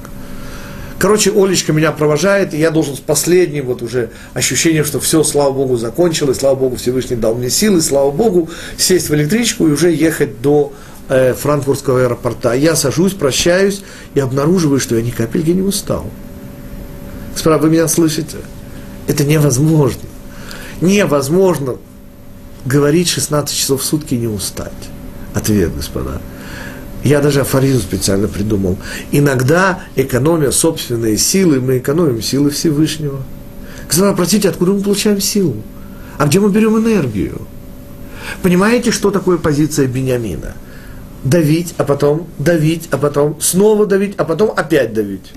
Короче, Олечка меня провожает, и я должен с последним вот уже ощущением, что все, слава Богу, закончилось, слава Богу, Всевышний дал мне силы, слава Богу, сесть в электричку и уже ехать до э, франкфуртского аэропорта. Я сажусь, прощаюсь и обнаруживаю, что я ни капельки не устал. Справа, вы меня слышите? Это невозможно. Невозможно говорить 16 часов в сутки и не устать. Ответ, господа. Я даже афоризм специально придумал. Иногда, экономя собственные силы, мы экономим силы Всевышнего. Господа, простите, откуда мы получаем силу? А где мы берем энергию? Понимаете, что такое позиция Бениамина? Давить, а потом давить, а потом снова давить, а потом опять давить.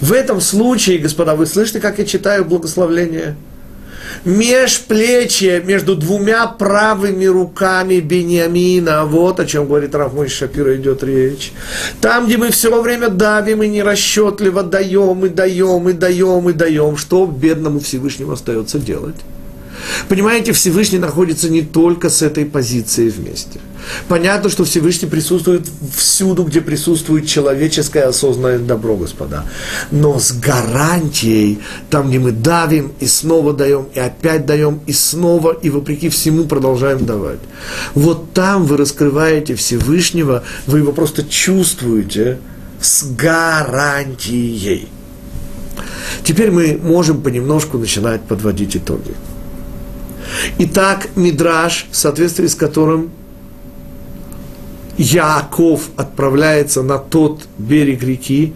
В этом случае, господа, вы слышите, как я читаю благословление – межплечье между двумя правыми руками Бениамина. Вот о чем говорит Рафмой Шапира идет речь. Там, где мы все время давим и нерасчетливо даем, и даем, и даем, и даем, что бедному Всевышнему остается делать? Понимаете, Всевышний находится не только с этой позицией вместе. Понятно, что Всевышний присутствует всюду, где присутствует человеческое осознанное добро, господа. Но с гарантией, там, где мы давим и снова даем, и опять даем, и снова, и вопреки всему продолжаем давать. Вот там вы раскрываете Всевышнего, вы его просто чувствуете с гарантией. Теперь мы можем понемножку начинать подводить итоги. Итак, Мидраш, в соответствии с которым Яков отправляется на тот берег реки,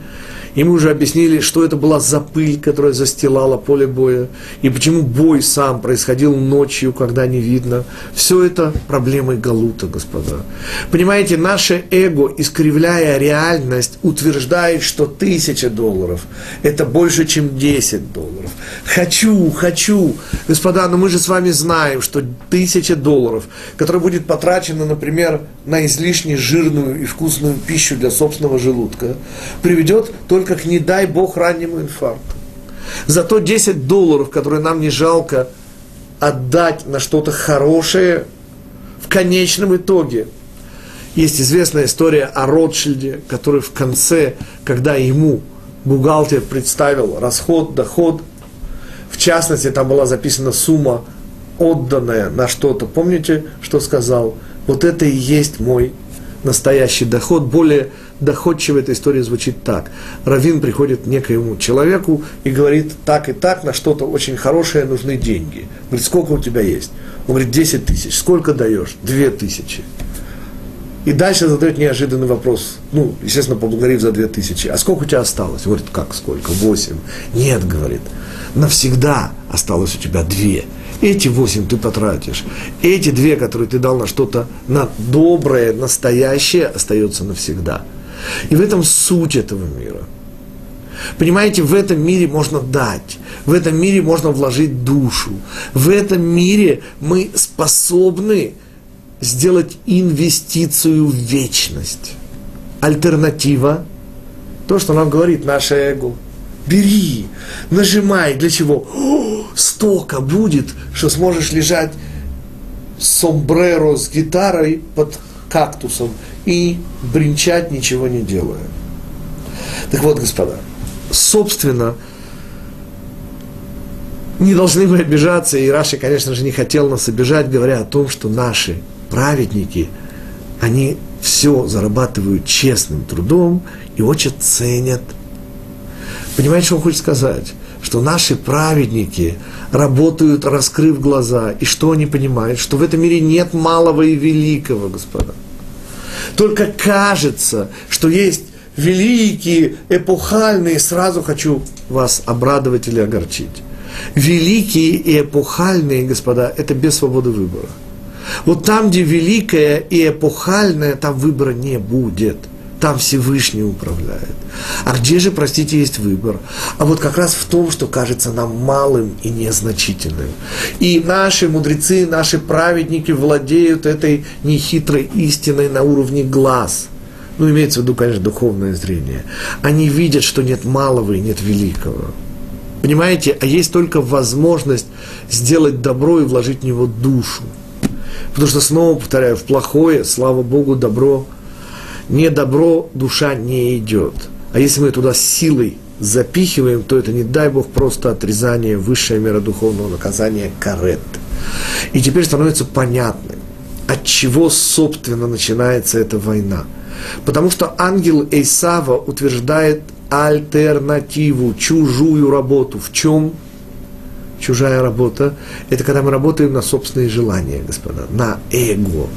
и уже объяснили, что это была за пыль, которая застилала поле боя, и почему бой сам происходил ночью, когда не видно. Все это проблемы Галута, господа. Понимаете, наше эго, искривляя реальность, утверждает, что тысяча долларов – это больше, чем 10 долларов. Хочу, хочу. Господа, но мы же с вами знаем, что тысяча долларов, которая будет потрачена, например, на излишне жирную и вкусную пищу для собственного желудка, приведет только только к, не дай Бог, раннему инфаркту. Зато 10 долларов, которые нам не жалко отдать на что-то хорошее, в конечном итоге. Есть известная история о Ротшильде, который в конце, когда ему бухгалтер представил расход, доход, в частности, там была записана сумма, отданная на что-то. Помните, что сказал? Вот это и есть мой настоящий доход. Более доходчиво эта история звучит так. Равин приходит к некоему человеку и говорит, так и так, на что-то очень хорошее нужны деньги. Говорит, сколько у тебя есть? Он говорит, 10 тысяч. Сколько даешь? 2 тысячи. И дальше задает неожиданный вопрос. Ну, естественно, поблагодарив за 2 тысячи. А сколько у тебя осталось? Говорит, как сколько? 8. Нет, говорит, навсегда осталось у тебя 2. Эти восемь ты потратишь. Эти две, которые ты дал на что-то на доброе, настоящее, остается навсегда. И в этом суть этого мира. Понимаете, в этом мире можно дать, в этом мире можно вложить душу, в этом мире мы способны сделать инвестицию в вечность. Альтернатива, то, что нам говорит наше эго. Бери, нажимай, для чего? О, столько будет, что сможешь лежать сомбреро с гитарой под кактусом и бренчать, ничего не делая. Так вот, господа, собственно, не должны мы обижаться, и Раши, конечно же, не хотел нас обижать, говоря о том, что наши праведники, они все зарабатывают честным трудом и очень ценят. Понимаете, что он хочет сказать? Что наши праведники работают, раскрыв глаза, и что они понимают? Что в этом мире нет малого и великого, господа. Только кажется, что есть великие, эпохальные, сразу хочу вас обрадовать или огорчить. Великие и эпохальные, господа, это без свободы выбора. Вот там, где великое и эпохальное, там выбора не будет. Там Всевышний управляет. А где же, простите, есть выбор? А вот как раз в том, что кажется нам малым и незначительным. И наши мудрецы, наши праведники владеют этой нехитрой истиной на уровне глаз. Ну, имеется в виду, конечно, духовное зрение. Они видят, что нет малого и нет великого. Понимаете? А есть только возможность сделать добро и вложить в него душу. Потому что, снова повторяю, в плохое, слава Богу, добро, не добро, душа не идет. А если мы туда силой запихиваем, то это, не дай Бог, просто отрезание, высшая мера духовного наказания, карет. И теперь становится понятным, от чего, собственно, начинается эта война. Потому что ангел Эйсава утверждает альтернативу, чужую работу. В чем чужая работа? Это когда мы работаем на собственные желания, господа, на эго.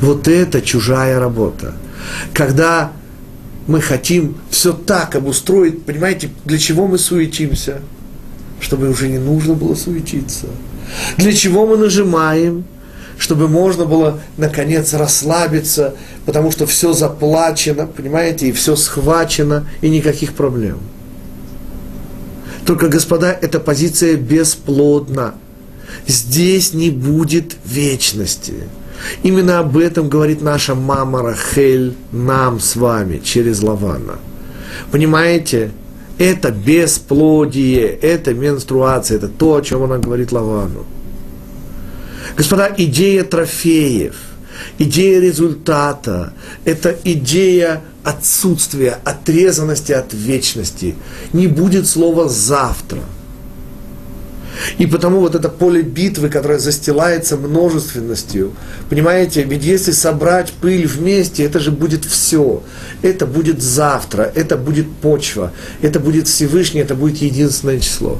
Вот это чужая работа. Когда мы хотим все так обустроить, понимаете, для чего мы суетимся? Чтобы уже не нужно было суетиться. Для чего мы нажимаем? Чтобы можно было, наконец, расслабиться, потому что все заплачено, понимаете, и все схвачено, и никаких проблем. Только, господа, эта позиция бесплодна. Здесь не будет вечности. Именно об этом говорит наша мама Рахель нам с вами через Лавана. Понимаете? Это бесплодие, это менструация, это то, о чем она говорит Лавану. Господа, идея трофеев, идея результата, это идея отсутствия, отрезанности от вечности. Не будет слова «завтра». И потому вот это поле битвы, которое застилается множественностью, понимаете, ведь если собрать пыль вместе, это же будет все. Это будет завтра, это будет почва, это будет Всевышний, это будет единственное число.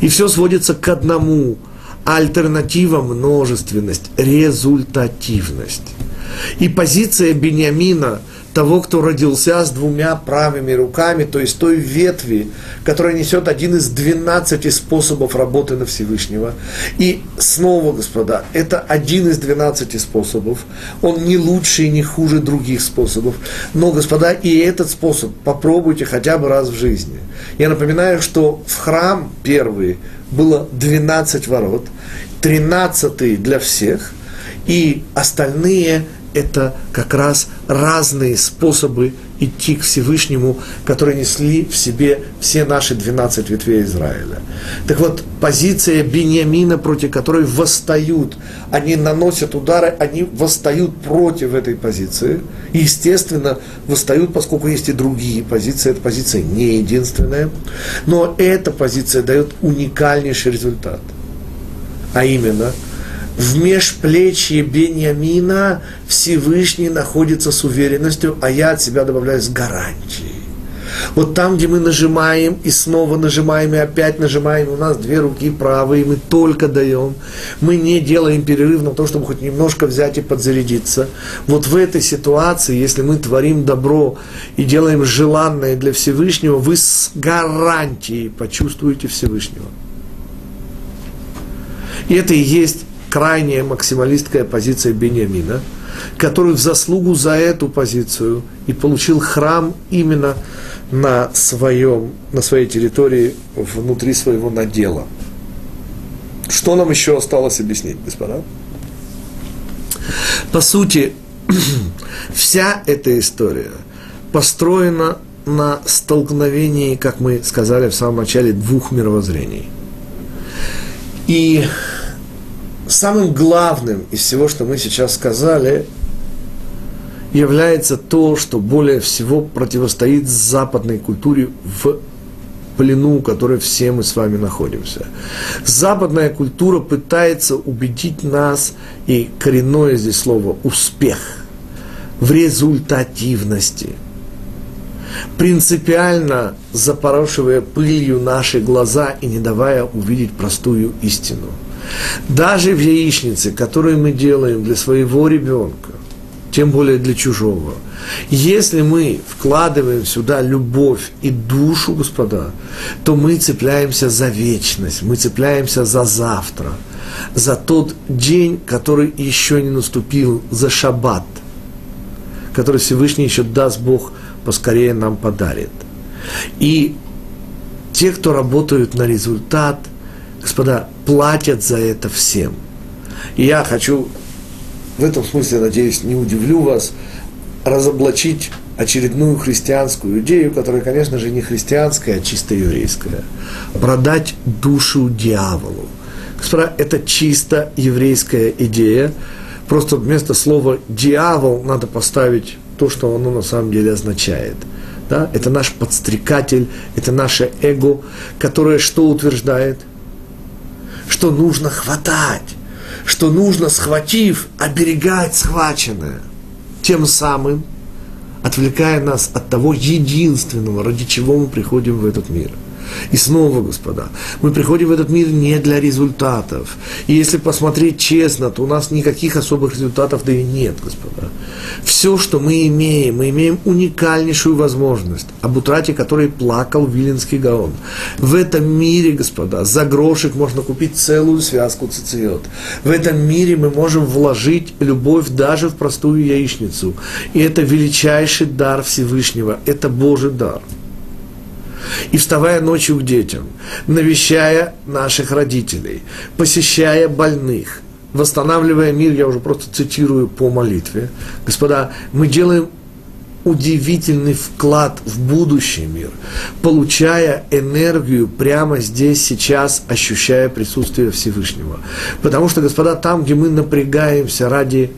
И все сводится к одному. Альтернатива – множественность, результативность. И позиция Бениамина – того, кто родился с двумя правыми руками, то есть той ветви, которая несет один из двенадцати способов работы на Всевышнего. И снова, господа, это один из двенадцати способов. Он не лучше и не хуже других способов. Но, господа, и этот способ попробуйте хотя бы раз в жизни. Я напоминаю, что в храм первый было 12 ворот, 13 для всех, и остальные – это как раз разные способы идти к Всевышнему, которые несли в себе все наши 12 ветвей Израиля. Так вот, позиция Бениамина, против которой восстают, они наносят удары, они восстают против этой позиции. И, естественно, восстают, поскольку есть и другие позиции. Эта позиция не единственная. Но эта позиция дает уникальнейший результат. А именно – в межплечье Беньямина Всевышний находится с уверенностью, а я от себя добавляю с гарантией. Вот там, где мы нажимаем и снова нажимаем и опять нажимаем, у нас две руки правые, мы только даем, мы не делаем перерыв на то, чтобы хоть немножко взять и подзарядиться. Вот в этой ситуации, если мы творим добро и делаем желанное для Всевышнего, вы с гарантией почувствуете Всевышнего. И это и есть крайняя максималистская позиция Бениамина, который в заслугу за эту позицию и получил храм именно на, своем, на своей территории, внутри своего надела. Что нам еще осталось объяснить, господа? По сути, вся эта история построена на столкновении, как мы сказали в самом начале, двух мировоззрений. И самым главным из всего, что мы сейчас сказали, является то, что более всего противостоит западной культуре в плену, в которой все мы с вами находимся. Западная культура пытается убедить нас, и коренное здесь слово «успех», в результативности – принципиально запорошивая пылью наши глаза и не давая увидеть простую истину – даже в яичнице, которую мы делаем для своего ребенка, тем более для чужого, если мы вкладываем сюда любовь и душу, господа, то мы цепляемся за вечность, мы цепляемся за завтра, за тот день, который еще не наступил, за шаббат, который Всевышний еще даст Бог поскорее нам подарит. И те, кто работают на результат, господа, платят за это всем. И я хочу в этом смысле, надеюсь, не удивлю вас, разоблачить очередную христианскую идею, которая, конечно же, не христианская, а чисто еврейская. Продать душу дьяволу. Господа, это чисто еврейская идея. Просто вместо слова «дьявол» надо поставить то, что оно на самом деле означает. Да? Это наш подстрекатель, это наше эго, которое что утверждает? Что нужно хватать, что нужно, схватив, оберегать схваченное. Тем самым отвлекая нас от того единственного, ради чего мы приходим в этот мир – и снова, господа, мы приходим в этот мир не для результатов. И если посмотреть честно, то у нас никаких особых результатов да и нет, господа. Все, что мы имеем, мы имеем уникальнейшую возможность, об утрате которой плакал Виленский Гаон. В этом мире, господа, за грошек можно купить целую связку цициот. В этом мире мы можем вложить любовь даже в простую яичницу. И это величайший дар Всевышнего, это Божий дар и вставая ночью к детям, навещая наших родителей, посещая больных, восстанавливая мир, я уже просто цитирую по молитве. Господа, мы делаем удивительный вклад в будущий мир, получая энергию прямо здесь, сейчас, ощущая присутствие Всевышнего. Потому что, господа, там, где мы напрягаемся ради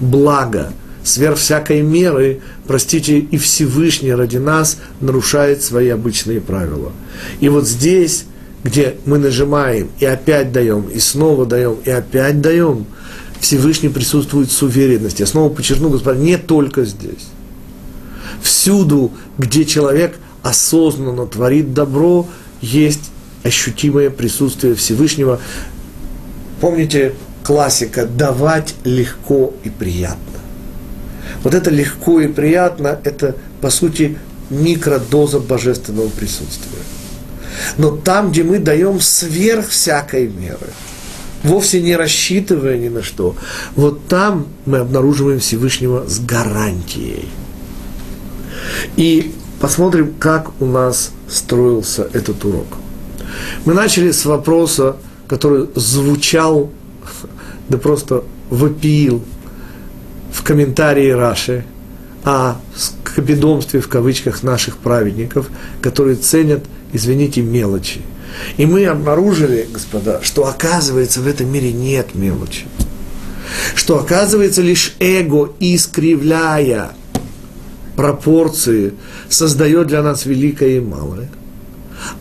блага, сверх всякой меры, простите, и Всевышний ради нас нарушает свои обычные правила. И вот здесь, где мы нажимаем и опять даем, и снова даем, и опять даем, Всевышний присутствует с уверенностью. Я снова подчеркну, Господь, не только здесь. Всюду, где человек осознанно творит добро, есть ощутимое присутствие Всевышнего. Помните классика «давать легко и приятно». Вот это легко и приятно, это, по сути, микродоза божественного присутствия. Но там, где мы даем сверх всякой меры, вовсе не рассчитывая ни на что, вот там мы обнаруживаем Всевышнего с гарантией. И посмотрим, как у нас строился этот урок. Мы начали с вопроса, который звучал, да просто вопиил в комментарии Раши о скопидомстве в кавычках наших праведников, которые ценят, извините, мелочи. И мы обнаружили, господа, что оказывается в этом мире нет мелочи. Что оказывается лишь эго, искривляя пропорции, создает для нас великое и малое.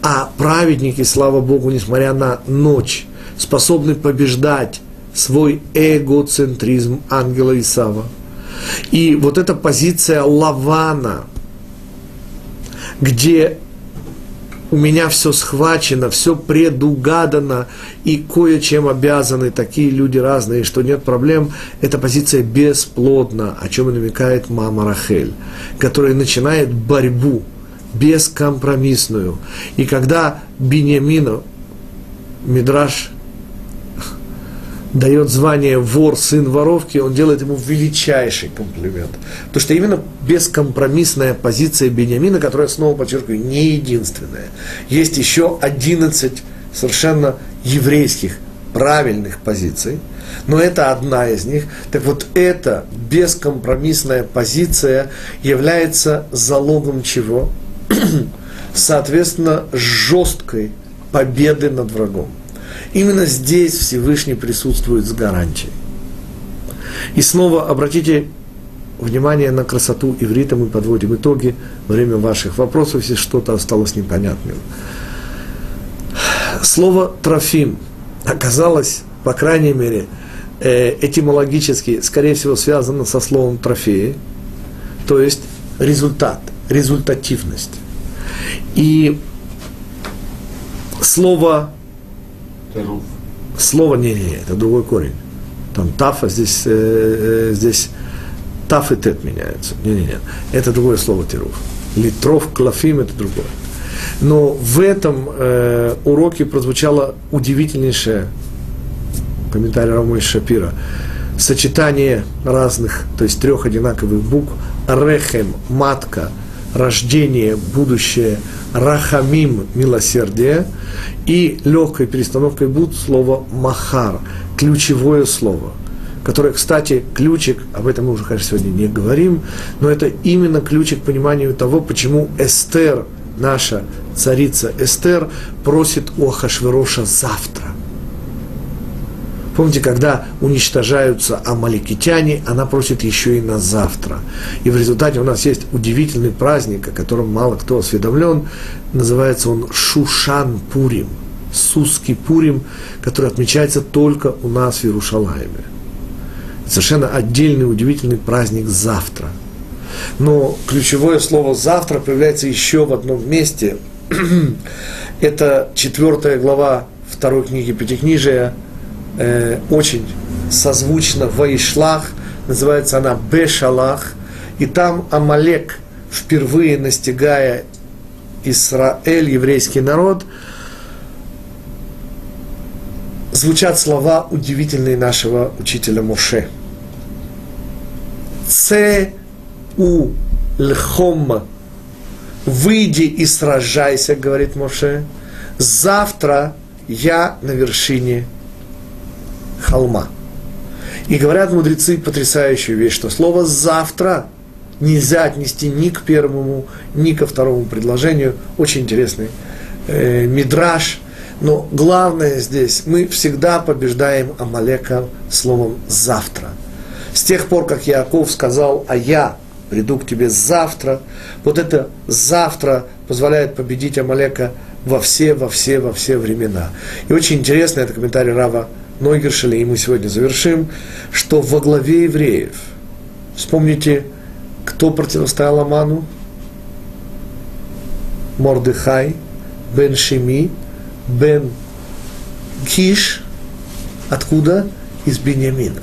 А праведники, слава Богу, несмотря на ночь, способны побеждать свой эгоцентризм ангела Исава. И вот эта позиция Лавана, где у меня все схвачено, все предугадано, и кое-чем обязаны такие люди разные, что нет проблем, эта позиция бесплодна, о чем и намекает мама Рахель, которая начинает борьбу бескомпромиссную. И когда Бениамину, Мидраш дает звание вор, сын воровки, он делает ему величайший комплимент. Потому что именно бескомпромиссная позиция Бениамина, которая, снова подчеркиваю, не единственная. Есть еще 11 совершенно еврейских правильных позиций, но это одна из них. Так вот, эта бескомпромиссная позиция является залогом чего? Соответственно, жесткой победы над врагом. Именно здесь Всевышний присутствует с гарантией. И снова обратите внимание на красоту иврита, мы подводим итоги время ваших вопросов, если что-то осталось непонятным. Слово «трофим» оказалось, по крайней мере, э, этимологически, скорее всего, связано со словом «трофеи», то есть результат, результативность. И слово Слово не, не, это другой корень. Там таф, а здесь, э, э, здесь таф и тет меняются. Не, не, не. Это другое слово теруф. Литров, клафим это другое. Но в этом э, уроке прозвучало удивительнейшее комментарий Рамой Шапира. Сочетание разных, то есть трех одинаковых букв рехем, матка, рождение, будущее, рахамим, милосердие, и легкой перестановкой будет слово махар, ключевое слово – которое, кстати, ключик, об этом мы уже, конечно, сегодня не говорим, но это именно ключик к пониманию того, почему Эстер, наша царица Эстер, просит у Ахашвероша завтра. Помните, когда уничтожаются амаликитяне, она просит еще и на завтра. И в результате у нас есть удивительный праздник, о котором мало кто осведомлен. Называется он Шушан Пурим. Сусский Пурим, который отмечается только у нас в Иерушалайме. Совершенно отдельный, удивительный праздник завтра. Но ключевое слово «завтра» появляется еще в одном месте. Это четвертая глава второй книги Пятикнижия, э, очень созвучно «Ваишлах», называется она «Бешалах», и там Амалек, впервые настигая Израиль, еврейский народ, звучат слова удивительные нашего учителя Моше. Це у лхом. Выйди и сражайся, говорит Моше. Завтра я на вершине холма. И говорят мудрецы потрясающую вещь, что слово «завтра» нельзя отнести ни к первому, ни ко второму предложению. Очень интересный э, мидраж. Но главное здесь, мы всегда побеждаем Амалека словом «завтра». С тех пор, как Яков сказал, а я приду к тебе завтра, вот это завтра позволяет победить Амалека во все, во все, во все времена. И очень интересно, это комментарий Рава Нойгершеля, и мы сегодня завершим, что во главе евреев, вспомните, кто противостоял Аману? Мордыхай, Бен Шими, Бен Киш, откуда? Из Бениамина.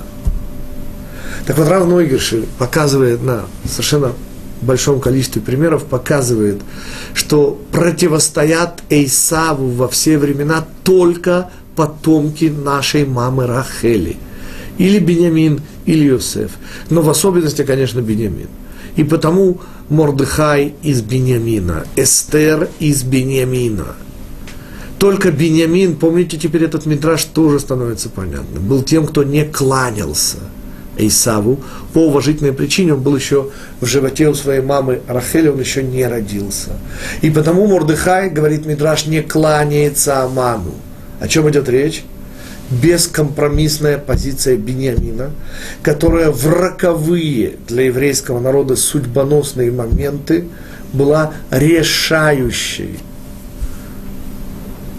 Так вот, Рав Нойгершель показывает на совершенно большом количестве примеров, показывает, что противостоят Эйсаву во все времена только потомки нашей мамы Рахели. Или Бенямин, или Йосеф. Но в особенности, конечно, Бенямин. И потому Мордыхай из Бенямина, Эстер из Бенямина. Только Бенямин, помните теперь этот метраж тоже становится понятным, был тем, кто не кланялся – Исаву, по уважительной причине он был еще в животе у своей мамы Рахели, он еще не родился. И потому Мордыхай, говорит Мидраш, не кланяется Аману. О чем идет речь? бескомпромиссная позиция Бениамина, которая в роковые для еврейского народа судьбоносные моменты была решающей.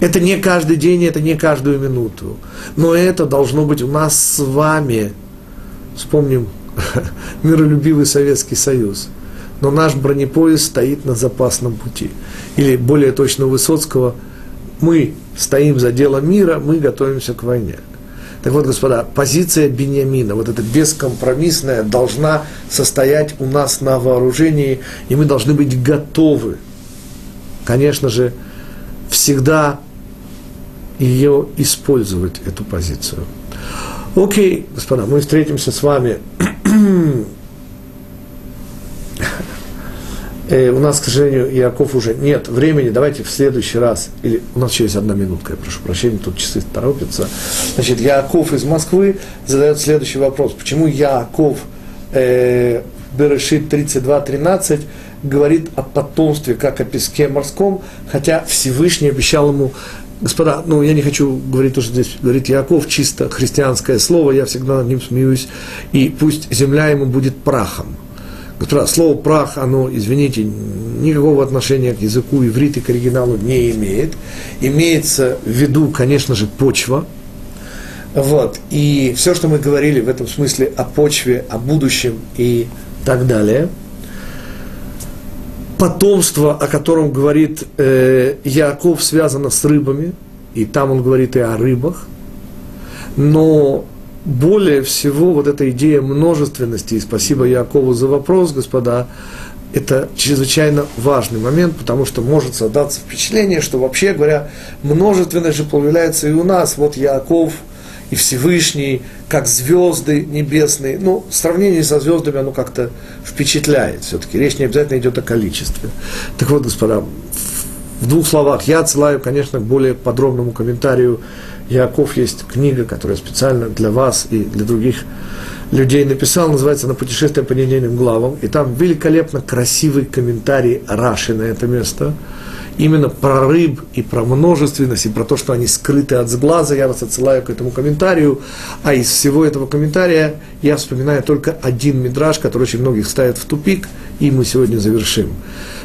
Это не каждый день, это не каждую минуту. Но это должно быть у нас с вами Вспомним миролюбивый Советский Союз. Но наш бронепоезд стоит на запасном пути. Или более точно Высоцкого, мы стоим за дело мира, мы готовимся к войне. Так вот, господа, позиция Бениамина, вот эта бескомпромиссная, должна состоять у нас на вооружении, и мы должны быть готовы, конечно же, всегда ее использовать, эту позицию. Окей, господа, мы встретимся с вами. Э, у нас, к сожалению, Яков уже нет времени. Давайте в следующий раз, или у нас еще есть одна минутка, я прошу прощения, тут часы торопятся. Значит, Яков из Москвы задает следующий вопрос. Почему Яков э, Берешит 32.13 говорит о потомстве, как о песке морском, хотя Всевышний обещал ему Господа, ну я не хочу говорить то, что здесь говорит Яков, чисто христианское слово, я всегда над ним смеюсь, и пусть земля ему будет прахом. Слово прах, оно, извините, никакого отношения к языку иврит и к оригиналу не имеет. Имеется в виду, конечно же, почва. Вот. И все, что мы говорили в этом смысле о почве, о будущем и так далее – потомство, о котором говорит э, Яков, связано с рыбами, и там он говорит и о рыбах, но более всего вот эта идея множественности, и спасибо Якову за вопрос, господа, это чрезвычайно важный момент, потому что может создаться впечатление, что вообще говоря, множественность же появляется и у нас. Вот Яков и Всевышний, как звезды небесные. Ну, сравнение со звездами, оно как-то впечатляет все-таки. Речь не обязательно идет о количестве. Так вот, господа, в двух словах, я отсылаю, конечно, к более подробному комментарию Яков есть книга, которая специально для вас и для других людей написал, называется «На путешествие по недельным главам». И там великолепно красивый комментарий Раши на это место. Именно про рыб и про множественность, и про то, что они скрыты от сглаза. Я вас отсылаю к этому комментарию. А из всего этого комментария я вспоминаю только один мидраж, который очень многих ставит в тупик, и мы сегодня завершим.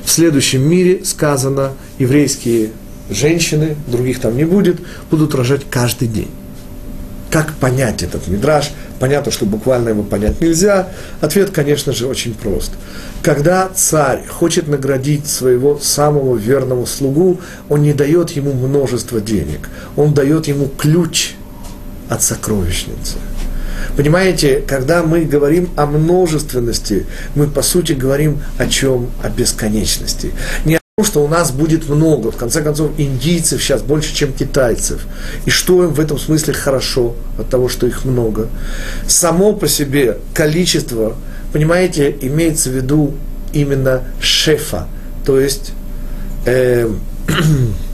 В следующем мире сказано, еврейские женщины, других там не будет, будут рожать каждый день. Как понять этот мидраж? Понятно, что буквально его понять нельзя. Ответ, конечно же, очень прост. Когда царь хочет наградить своего самого верного слугу, он не дает ему множество денег, он дает ему ключ от сокровищницы. Понимаете, когда мы говорим о множественности, мы по сути говорим о чем? О бесконечности. Не что у нас будет много. В конце концов, индийцев сейчас больше, чем китайцев. И что им в этом смысле хорошо от того, что их много? Само по себе количество, понимаете, имеется в виду именно шефа, то есть э,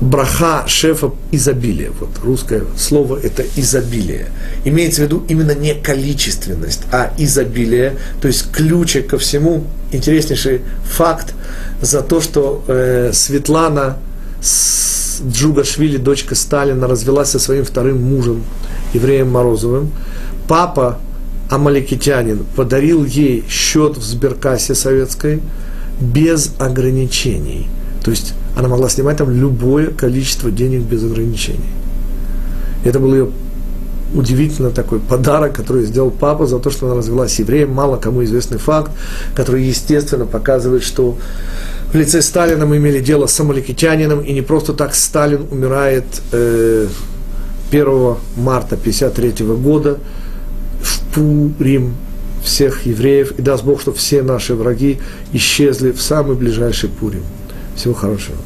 браха шефа изобилие. Вот русское слово это изобилие. Имеется в виду именно не количественность, а изобилие, то есть ключ ко всему. Интереснейший факт за то, что э, Светлана Джугашвили, дочка Сталина, развелась со своим вторым мужем, евреем Морозовым. Папа, амаликитянин, подарил ей счет в сберкассе советской без ограничений. То есть она могла снимать там любое количество денег без ограничений. Это был ее удивительно такой подарок, который сделал папа за то, что она развелась с евреем. Мало кому известный факт, который, естественно, показывает, что в лице Сталина мы имели дело с амаликитянином, и не просто так Сталин умирает э, 1 марта 1953 года в Пурим всех евреев, и даст Бог, что все наши враги исчезли в самый ближайший Пурим. Всего хорошего.